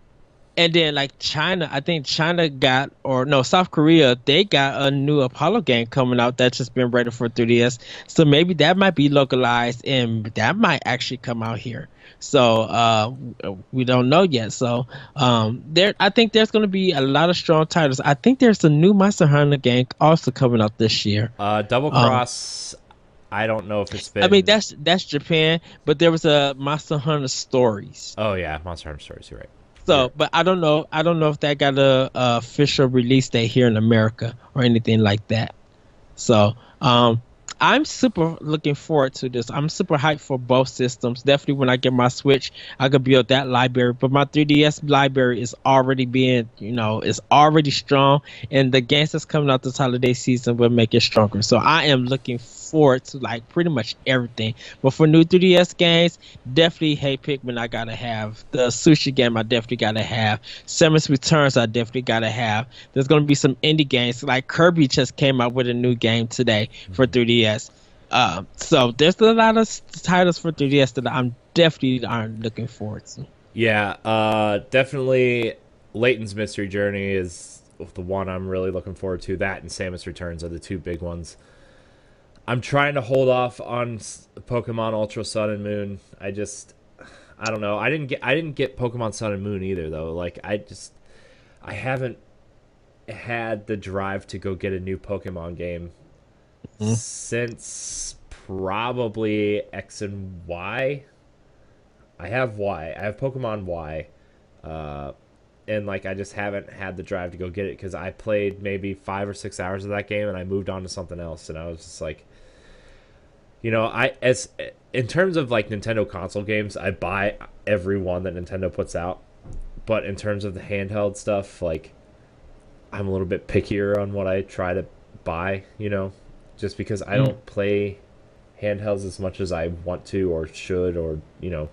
and then like China, I think China got or no South Korea, they got a new Apollo game coming out that's just been ready for 3DS. So maybe that might be localized and that might actually come out here. So uh, we don't know yet. So um, there, I think there's going to be a lot of strong titles. I think there's a new Monster Hunter game also coming out this year. Uh, Double um, Cross. Um, I don't know if it's been. I mean, that's that's Japan, but there was a Monster Hunter Stories. Oh yeah, Monster Hunter Stories. You're right. So, yeah. but I don't know. I don't know if that got a, a, official release date here in America or anything like that. So, um, I'm super looking forward to this. I'm super hyped for both systems. Definitely when I get my Switch, I could build that library. But my 3DS library is already being, you know, is already strong, and the games that's coming out this holiday season will make it stronger. So I am looking forward to like pretty much everything. But for new 3DS games, definitely Hey Pikmin I gotta have. The sushi game I definitely gotta have. Samus Returns I definitely gotta have. There's gonna be some indie games like Kirby just came out with a new game today for 3DS. Uh, so there's a lot of titles for 3DS that I'm definitely aren't looking forward to. Yeah, uh, definitely. Layton's Mystery Journey is the one I'm really looking forward to. That and Samus Returns are the two big ones. I'm trying to hold off on Pokemon Ultra Sun and Moon. I just, I don't know. I didn't get I didn't get Pokemon Sun and Moon either though. Like I just, I haven't had the drive to go get a new Pokemon game mm-hmm. since probably X and Y. I have Y. I have Pokemon Y. Uh, and like I just haven't had the drive to go get it because I played maybe five or six hours of that game and I moved on to something else and I was just like, you know, I as in terms of like Nintendo console games, I buy every one that Nintendo puts out, but in terms of the handheld stuff, like I'm a little bit pickier on what I try to buy, you know, just because I mm. don't play handhelds as much as I want to or should or you know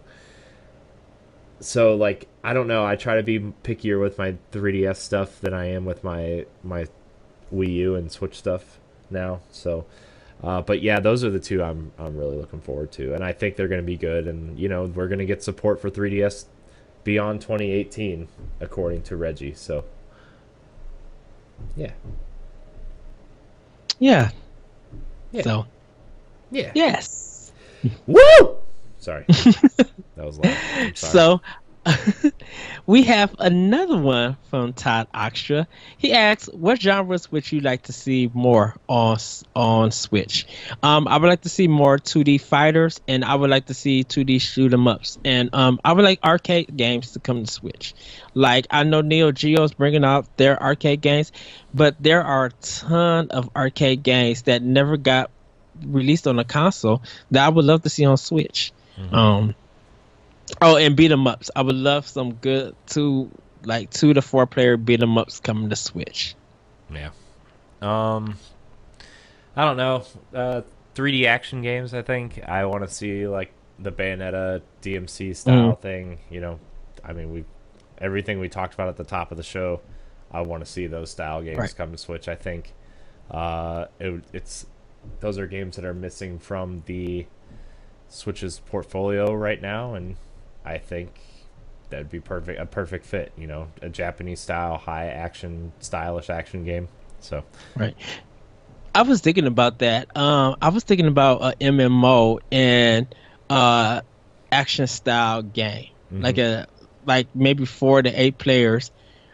so like I don't know. I try to be pickier with my 3DS stuff than I am with my my Wii U and Switch stuff now. So, uh, but yeah, those are the two I'm I'm really looking forward to, and I think they're going to be good. And you know, we're going to get support for 3DS beyond 2018, according to Reggie. So, yeah, yeah, yeah. So, yeah, yes. Woo! Sorry. that was loud. So we have another one from Todd Oxtra. He asks, "What genres would you like to see more on on Switch?" Um, I would like to see more 2D fighters, and I would like to see 2D shoot 'em ups, and um, I would like arcade games to come to Switch. Like I know Neo Geo is bringing out their arcade games, but there are a ton of arcade games that never got released on a console that I would love to see on Switch. Mm-hmm. Um, oh, and beat 'em ups. I would love some good two, like two to four player beat 'em ups coming to Switch. Yeah. Um, I don't know. Uh, 3D action games. I think I want to see like the Bayonetta DMC style mm-hmm. thing. You know, I mean we everything we talked about at the top of the show. I want to see those style games right. come to Switch. I think uh, it, it's those are games that are missing from the Switch's portfolio right now, and I think that'd be perfect a perfect fit. You know, a Japanese style, high action, stylish action game. So right. I was thinking about that. Um, I was thinking about a MMO and uh, action style game, mm-hmm. like a like maybe four to eight players,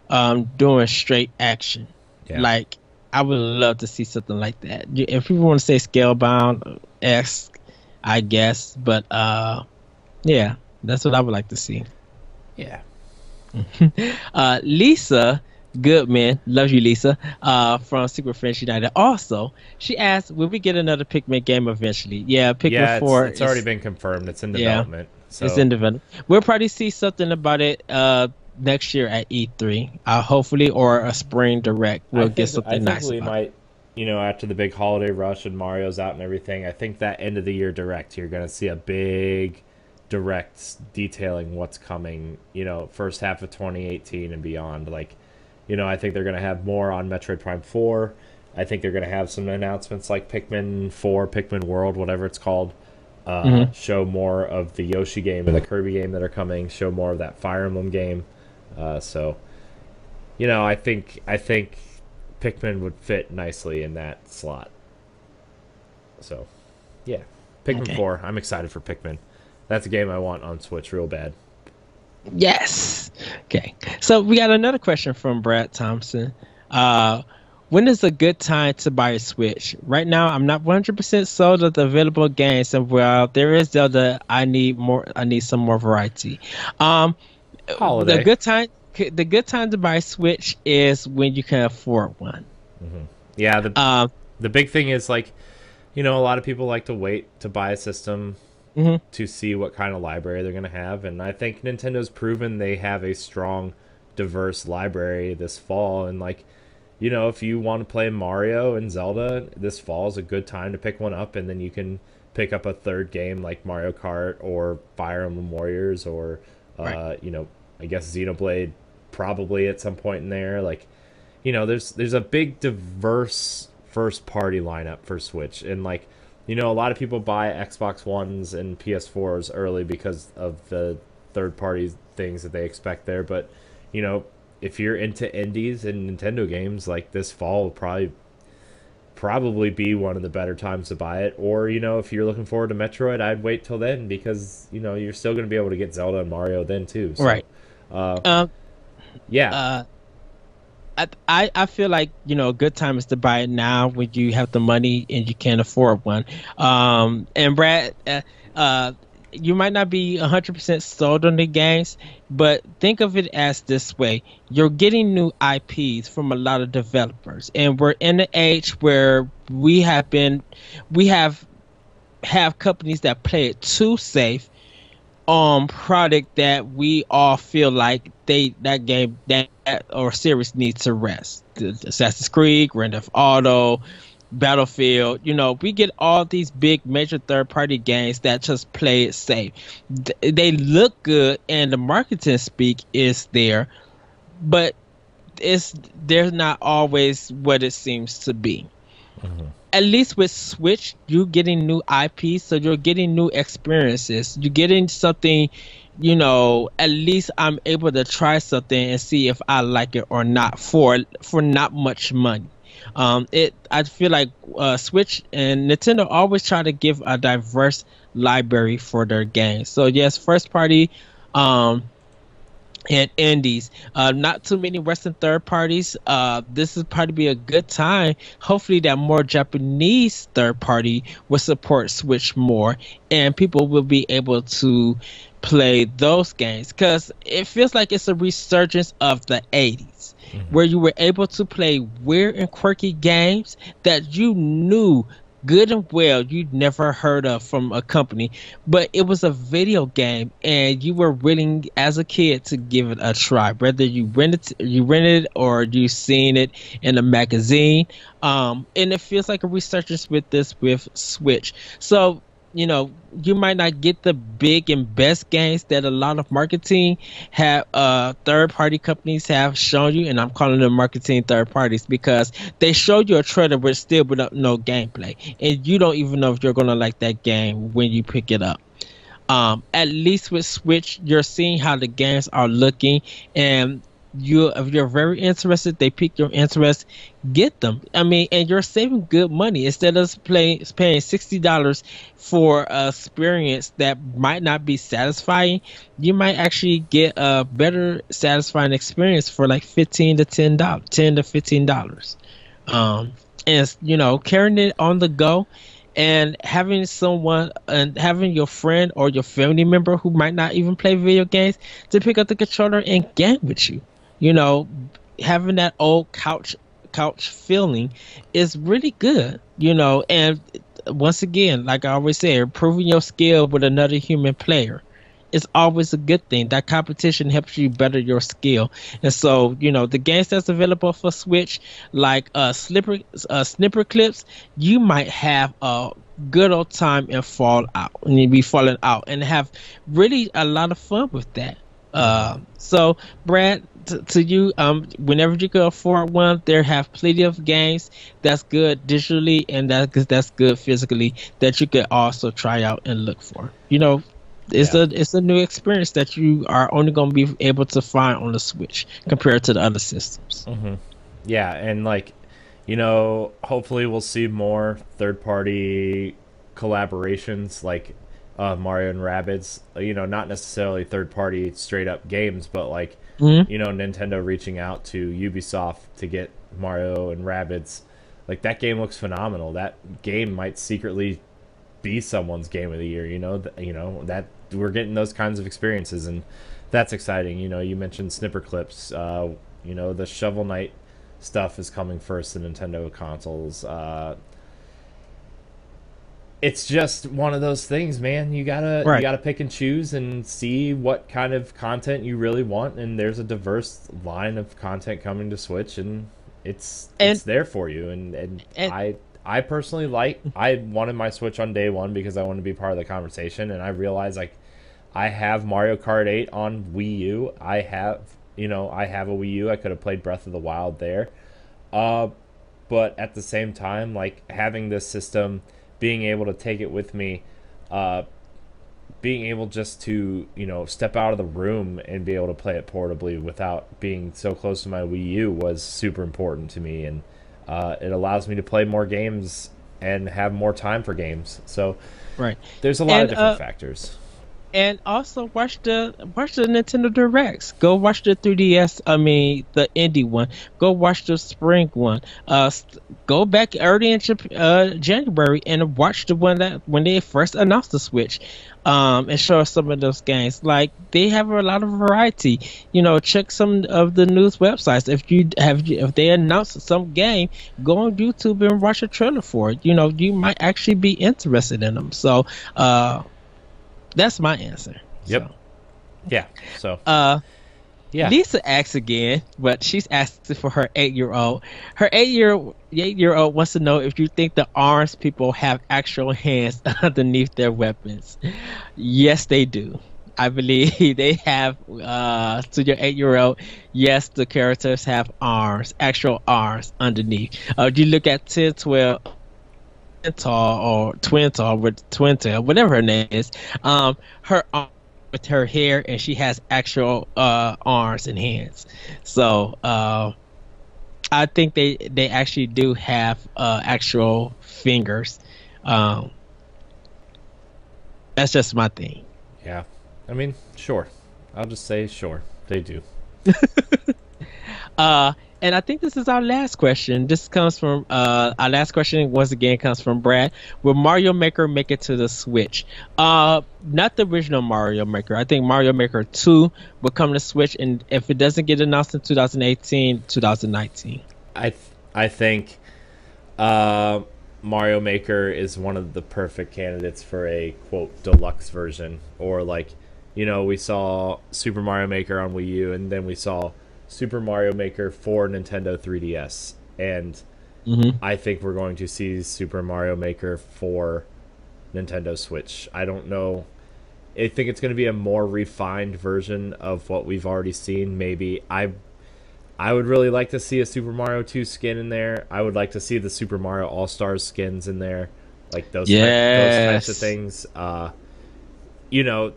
um, doing straight action. Yeah. Like I would love to see something like that. If people want to say Scalebound X I guess. But uh, yeah, that's what I would like to see. Yeah. uh, Lisa Goodman, love you, Lisa, uh, from Secret Friends United. Also, she asked, "Will we get another Pikmin game eventually?" Yeah, Pikmin yeah, it's, It's, already been confirmed. It's in development. Yeah, so. It's in development. We'll probably see something about it uh, next year at E3, uh, hopefully, or a spring direct. We'll think, get something I think nice. We might it you know, after the big holiday rush and Mario's out and everything, I think that end of the year direct, you're going to see a big direct detailing what's coming, you know, first half of 2018 and beyond. Like, you know, I think they're going to have more on Metroid Prime 4. I think they're going to have some announcements like Pikmin 4, Pikmin World, whatever it's called. Uh, mm-hmm. Show more of the Yoshi game and the Kirby game that are coming. Show more of that Fire Emblem game. Uh, so, you know, I think I think Pikmin would fit nicely in that slot. So, yeah, Pikmin okay. Four. I'm excited for Pikmin. That's a game I want on Switch real bad. Yes. Okay. So we got another question from Brad Thompson. Uh, when is a good time to buy a Switch? Right now, I'm not 100% sold on the available games, and while there is Zelda, I need more. I need some more variety. Um, Holiday. The good time the good time to buy a Switch is when you can afford one. Mm-hmm. Yeah, the um, the big thing is like you know, a lot of people like to wait to buy a system Mhm. to see what kind of library they're going to have. And I think Nintendo's proven they have a strong, diverse library this fall. And, like, you know, if you want to play Mario and Zelda, this fall is a good time to pick one up. And then you can pick up a third game like Mario Kart or Fire Emblem Warriors or, uh, Right. you know, I guess Xenoblade probably at some point in there. Like, you know, there's there's a big diverse first party lineup for Switch, and like, you know, a lot of people buy Xbox Ones and PS4s early because of the third party things that they expect there. But you know, if you're into indies and Nintendo games, like this fall will probably probably be one of the better times to buy it. Or you know, if you're looking forward to Metroid, I'd wait till then because you know you're still going to be able to get Zelda and Mario then too. So, Right. Uh, Um, yeah. uh, I, I feel like you know a good time is to buy it now when you have the money and you can't afford one. Um, and Brad, uh, uh, you might not be hundred percent sold on the games, but think of it as this way: you're getting new IPs from a lot of developers, and we're in an age where we have been, we have have companies that play it too safe um product that we all feel like they that game that or series needs to rest. The- the Assassin's Creed, Grand Theft Auto, Battlefield. You know, we get all these big major third party games that just play it safe. Th- They look good and the marketing speak is there, but it's they're not always what it seems to be mm-hmm. at least with Switch, you're getting new IP, so you're getting new experiences. You're getting something, you know. At least I'm able to try something and see if I like it or not for for not much money. Um, it I feel like uh, Switch and Nintendo always try to give a diverse library for their games. So yes, first party. Um, and indies. Uh, not too many Western third parties. Uh, this is probably be a good time. Hopefully, that more Japanese third party will support Switch more, and people will be able to play those games because it feels like it's a resurgence of the 80s where you were able to play weird and quirky games that you knew good and well you'd never heard of from a company but it was a video game and you were willing as a kid to give it a try whether you rented you rented or you seen it in a magazine. Um and it feels like a resurgence with this with switch. So you know you might not get the big and best games that a lot of marketing have uh third party companies have shown you and i'm calling them marketing third parties because they show you a trailer but still without no gameplay. And you don't even know if you're gonna like that game when you pick it up. Um at least with switch you're seeing how the games are looking and you if you're very interested they pique your interest get them. I mean and you're saving good money. Instead of playing paying $60 for a experience that might not be satisfying you might actually get a better satisfying experience for like 15 to 10 dollars 10 to 15 dollars. Um and you know carrying it on the go and having someone and having your friend or your family member who might not even play video games to pick up the controller and game with you you know having that old couch couch feeling is really good you know and once again like i always say improving your skill with another human player is always a good thing. That competition helps you better your skill. And so you know the games that's available for switch like uh slipper uh Snipperclips you might have a good old time and fall out and you be falling out and have really a lot of fun with that. Uh so brad to, to you um whenever you can afford one there have plenty of games that's good digitally and that that's good physically that you could also try out and look for you know it's Yeah. a it's a new experience that you are only going to be able to find on the switch compared to the other systems Yeah, and like, you know, hopefully we'll see more third party collaborations like uh, Mario and Rabbids. You know, not necessarily third party straight up games, but like, Mhm. you know, Nintendo reaching out to Ubisoft to get Mario and Rabbids. Like that game looks phenomenal. That game might secretly be someone's game of the year. You know, you know that we're getting those kinds of experiences, and that's exciting. You know, you mentioned Snipperclips. Uh, you know, the Shovel Knight stuff is coming first to Nintendo consoles. Uh, it's just one of those things, man. You gotta Right. you gotta pick and choose and see what kind of content you really want. And there's a diverse line of content coming to Switch, and it's And- it's there for you. And and, And- I I personally like I wanted my Switch on day one because I wanted to be part of the conversation, and I realized like I have Mario Kart 8 on Wii U. I have you know I have a Wii U. I could have played Breath of the Wild there. Uh, but at the same time, like having this system, being able to take it with me, uh, being able just to you know step out of the room and be able to play it portably without being so close to my Wii U was super important to me, and uh, it allows me to play more games and have more time for games. So Right. there's a lot of different uh, factors. And also watch the watch the Nintendo Directs. Go watch the 3DS. I mean the indie one. Go watch the spring one. Uh, go back early in uh, January and watch the one that when they first announced the Switch. Um, and show us some of those games. Like they have a lot of variety. You know, check some of the news websites. If you have, if they announce some game, go on YouTube and watch a trailer for it. You know, you might actually be interested in them. So, uh, that's my answer. Yep. So, Yeah. So uh, yeah. Lisa asks again, but she's asking for her eight-year-old. Her eight-year eight-year-old wants to know if you think the arms people have actual hands underneath their weapons. Yes, they do. I believe they have. Uh, to your eight-year-old, yes, the characters have arms, actual arms underneath. Uh, do you look at 10, 12, tall or twin tall with twin tail, whatever her name is. Um, her arm with her hair, and she has actual uh arms and hands. So uh, I think they they actually do have uh actual fingers. Um, that's just my thing. Yeah. I mean, sure. I'll just say sure. They do. Uh, and I think this is our last question. This comes from uh, our last question once again comes from Brad. Will Mario Maker make it to the Switch? Uh, not the original Mario Maker. I think Mario Maker Two will come to Switch, and if it doesn't get announced in 2018, 2019. I th- I think uh, Mario Maker is one of the perfect candidates for a quote deluxe version, or like, you know, we saw Super Mario Maker on Wii U, and then we saw Super Mario Maker for Nintendo 3DS, and Mm-hmm. I think we're going to see Super Mario Maker for Nintendo Switch. I don't know. I think it's going to be a more refined version of what we've already seen. Maybe I I would really like to see a Super Mario 2 skin in there. I would like to see the Super Mario All Stars skins in there, like those type, those types of things. Uh, you know,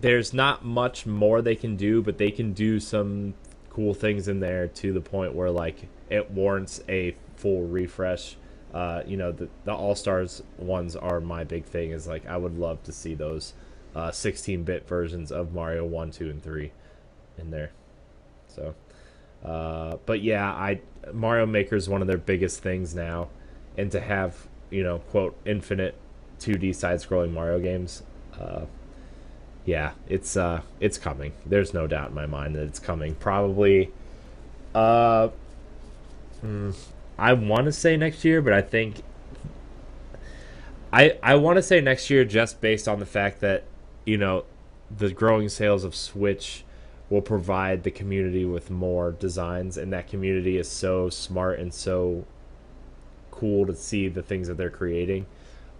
there's not much more they can do, but they can do some cool things in there to the point where like it warrants a full refresh. Uh, you know, the the All Stars ones are my big thing. Is like I would love to see those uh, 16-bit versions of Mario 1, 2, and 3 in there. So. Uh, but yeah, I Mario Maker is one of their biggest things now, and to have you know quote infinite 2D side-scrolling Mario games, uh, yeah, it's uh it's coming. There's no doubt in my mind that it's coming. Probably, uh, mm, I want to say next year, but I think I I want to say next year just based on the fact that you know the growing sales of Switch will provide the community with more designs and that community is so smart and so cool to see the things that they're creating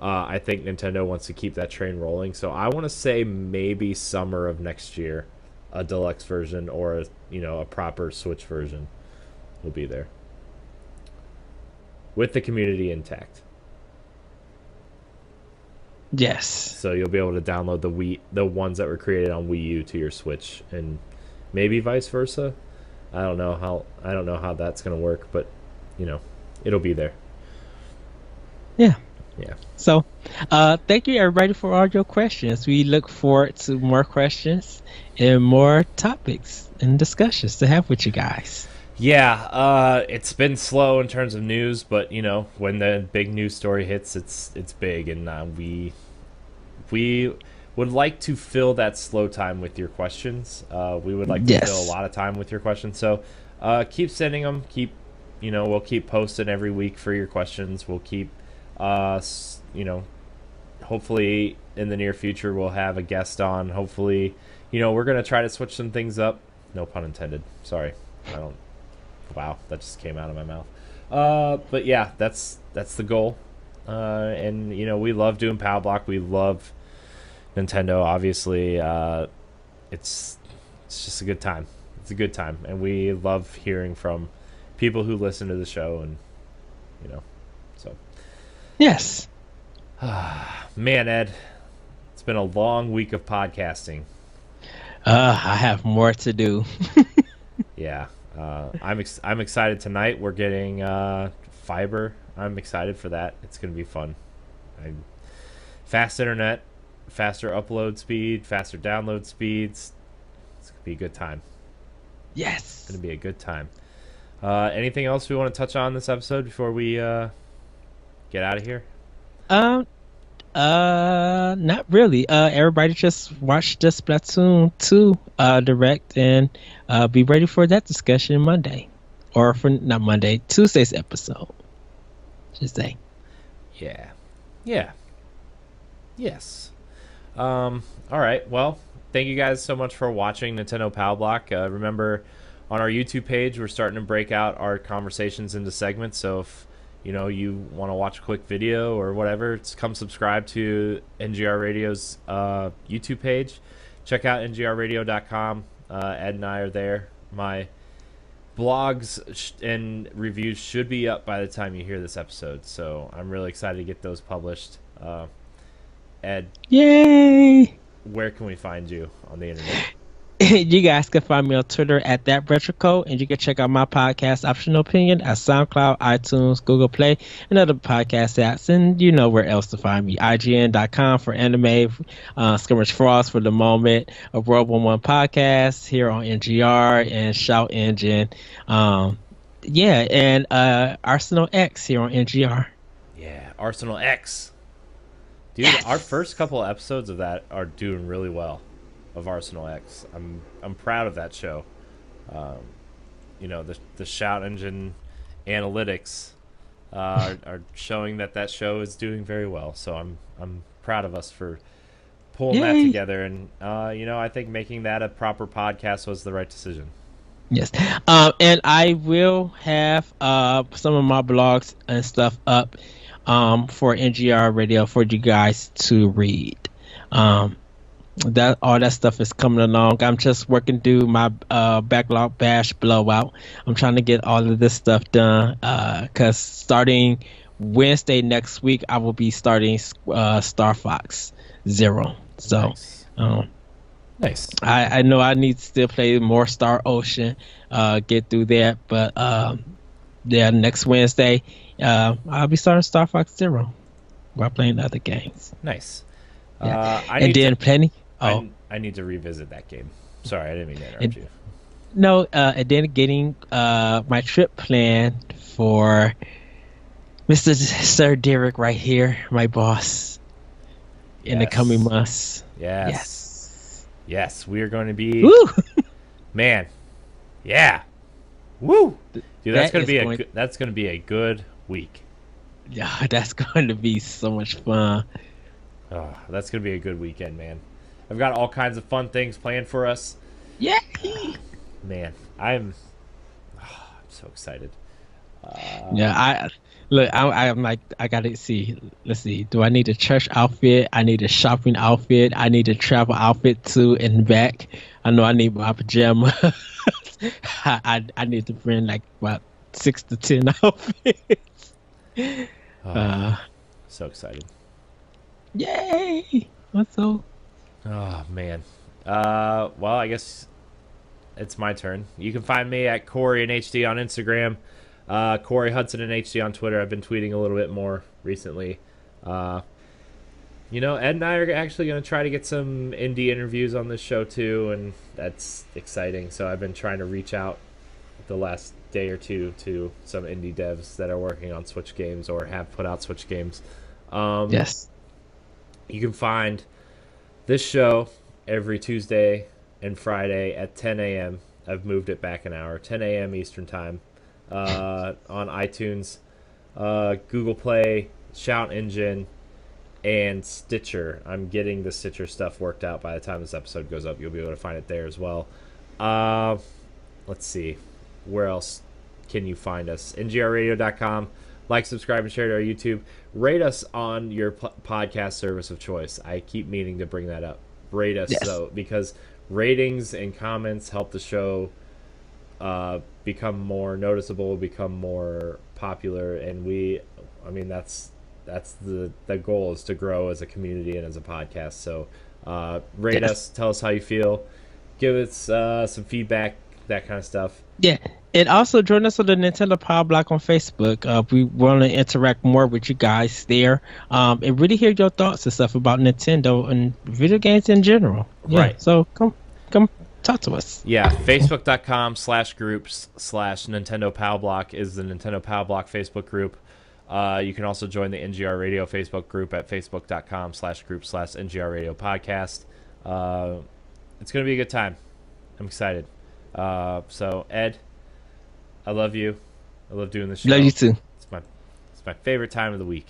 uh, i think nintendo wants to keep that train rolling so i want to say maybe summer of next year a deluxe version or a, you know a proper switch version will be there with the community intact Yes. so you'll be able to download the Wii, the ones that were created on Wii U to your Switch, and maybe vice versa. I don't know how I don't know how that's gonna work, but you know, it'll be there. Yeah. Yeah. So, uh, thank you everybody for all your questions. We look forward to more questions and more topics and discussions to have with you guys. Yeah, uh, it's been slow in terms of news, but you know, when the big news story hits, it's it's big, and uh, we we would like to fill that slow time with your questions. Uh, we would like to Yes. fill a lot of time with your questions, so uh, keep sending them. Keep you know, we'll keep posting every week for your questions. We'll keep uh, you know hopefully in the near future we'll have a guest on. Hopefully, you know, we're gonna try to switch some things up. No pun intended. Sorry, I don't. Wow, that just came out of my mouth. Uh, but yeah, that's that's the goal. Uh, and you know, we love doing Power Block. We love Nintendo. Obviously, uh, it's it's just a good time. It's a good time, and we love hearing from people who listen to the show, and you know, Yes. man, Ed, it's been a long week of podcasting. Uh, I have more to do. Yeah, uh, I'm ex- I'm excited tonight. We're getting uh, fiber. I'm excited for that. It's gonna be fun. I, fast internet, faster upload speed, faster download speeds. It's gonna be a good time. Yes. It's gonna be a good time. Uh, anything else we want to touch on this episode before we uh, get out of here? Um, uh, not really. Uh, everybody just watch the Splatoon 2 uh, direct and uh, be ready for that discussion Monday. Or for not Monday, Tuesday's episode. Just say. Yeah. Yeah. Yes. Um, all right. Well, thank you guys so much for watching Nintendo Power Block. Uh, remember, on our YouTube page, we're starting to break out our conversations into segments. So if you know you want to watch a quick video or whatever, come subscribe to NGR Radio's uh, YouTube page. Check out ngrradio.com. Uh, Ed and I are there. My blogs sh- and reviews should be up by the time you hear this episode. So I'm really excited to get those published. Uh, Ed, Yay! where can we find you on the internet? you guys can find me on Twitter at that retrocode, and you can check out my podcast, Optional Opinion, at SoundCloud, iTunes, Google Play, and other podcast apps. And you know where else to find me. IGN.com for anime, uh, Skirmish Frost for the moment, a World One One podcast here on NGR and Shout Engine. Um, yeah, and uh, Arsenal X here on NGR. Yeah, Arsenal X. Dude, Yes! our first couple episodes of that are doing really well. Of Arsenal X, I'm I'm proud of that show. Um, you know the the Shout Engine analytics uh, are, are showing that that show is doing very well. So I'm I'm proud of us for pulling that together. And uh, you know I think making that a proper podcast was the right decision. Yes. Um, and I will have uh, some of my blogs and stuff up um, for NGR Radio for you guys to read. Um, that all that stuff is coming along. I'm just working through my uh, backlog bash blowout. I'm trying to get all of this stuff done because starting Wednesday next week, I will be starting uh, Star Fox Zero. So. nice. Um, nice. I, I know I need to still play more Star Ocean, uh, get through that, but um, yeah, next Wednesday, uh, I'll be starting Star Fox Zero while playing other games. Nice. Yeah. Uh, I and then to, plenty. Oh I, I need to revisit that game. Sorry, I didn't mean to interrupt And- you. no, uh, and then getting uh my trip planned for Mr. Sir Derek right here, my boss, in the coming months. Yes. Yes. Yes, we are going to be Woo! man. Yeah. Woo. Dude, that's That going to is be a going- good, that's going to be a good week. yeah, that's going to be so much fun. Oh, that's going to be a good weekend, man. I've got all kinds of fun things planned for us. Yeah. Man, I'm oh, I'm so excited. Uh, Yeah, I look. I, I'm like, I gotta see. Let's see. Do I need a church outfit? I need a shopping outfit. I need a travel outfit too and back. I know I need my pajamas. I, I I need to bring like about six to ten outfits. oh, Uh, so excited. yay! What's so? Oh man. Uh, well, I guess it's my turn. You can find me at Corey and HD on Instagram, uh, Corey Hudson and HD on Twitter. I've been tweeting a little bit more recently. Uh, you know, Ed and I are actually going to try to get some indie interviews on this show too, and that's exciting. So I've been trying to reach out the last day or two to some indie devs that are working on Switch games or have put out Switch games. Um, Yes. you can find this show every Tuesday and Friday at 10 a.m. I've moved it back an hour, 10 a.m. Eastern Time, uh, on iTunes, uh, Google Play, Shout Engine, and Stitcher. I'm getting the Stitcher stuff worked out by the time this episode goes up. You'll be able to find it there as well. Uh, let's see. Where else can you find us? NGRradio.com. Like, subscribe, and share to our YouTube. Rate us on your p- podcast service of choice. I keep meaning to bring that up. Rate us Yes. so because ratings and comments help the show uh, become more noticeable, become more popular, and we, I mean, that's that's the the goal is to grow as a community and as a podcast. So, uh, rate Yes. us, tell us how you feel, give us uh, some feedback, that kind of stuff. Yeah, and also join us on the Nintendo Power Block on Facebook. Uh, we want to interact more with you guys there, um, and really hear your thoughts and stuff about Nintendo and video games in general. Yeah, Right. So come, come talk to us. Yeah, facebook.com slash groups slash Nintendo Power Block is the Nintendo Power Block Facebook group. Uh, you can also join the NGR Radio Facebook group at facebook.com slash group slash NGR Radio Podcast. Uh, it's going to be a good time. I'm excited. Uh, so, Ed, I love you. I love doing this show. Love you too. It's my, it's my favorite time of the week.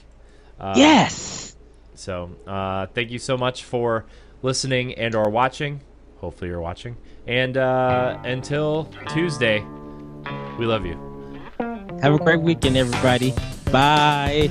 Uh, yes. so uh, thank you so much for listening and or watching. Hopefully you're watching. And uh, until Tuesday, we love you. Have a great weekend, everybody. Bye.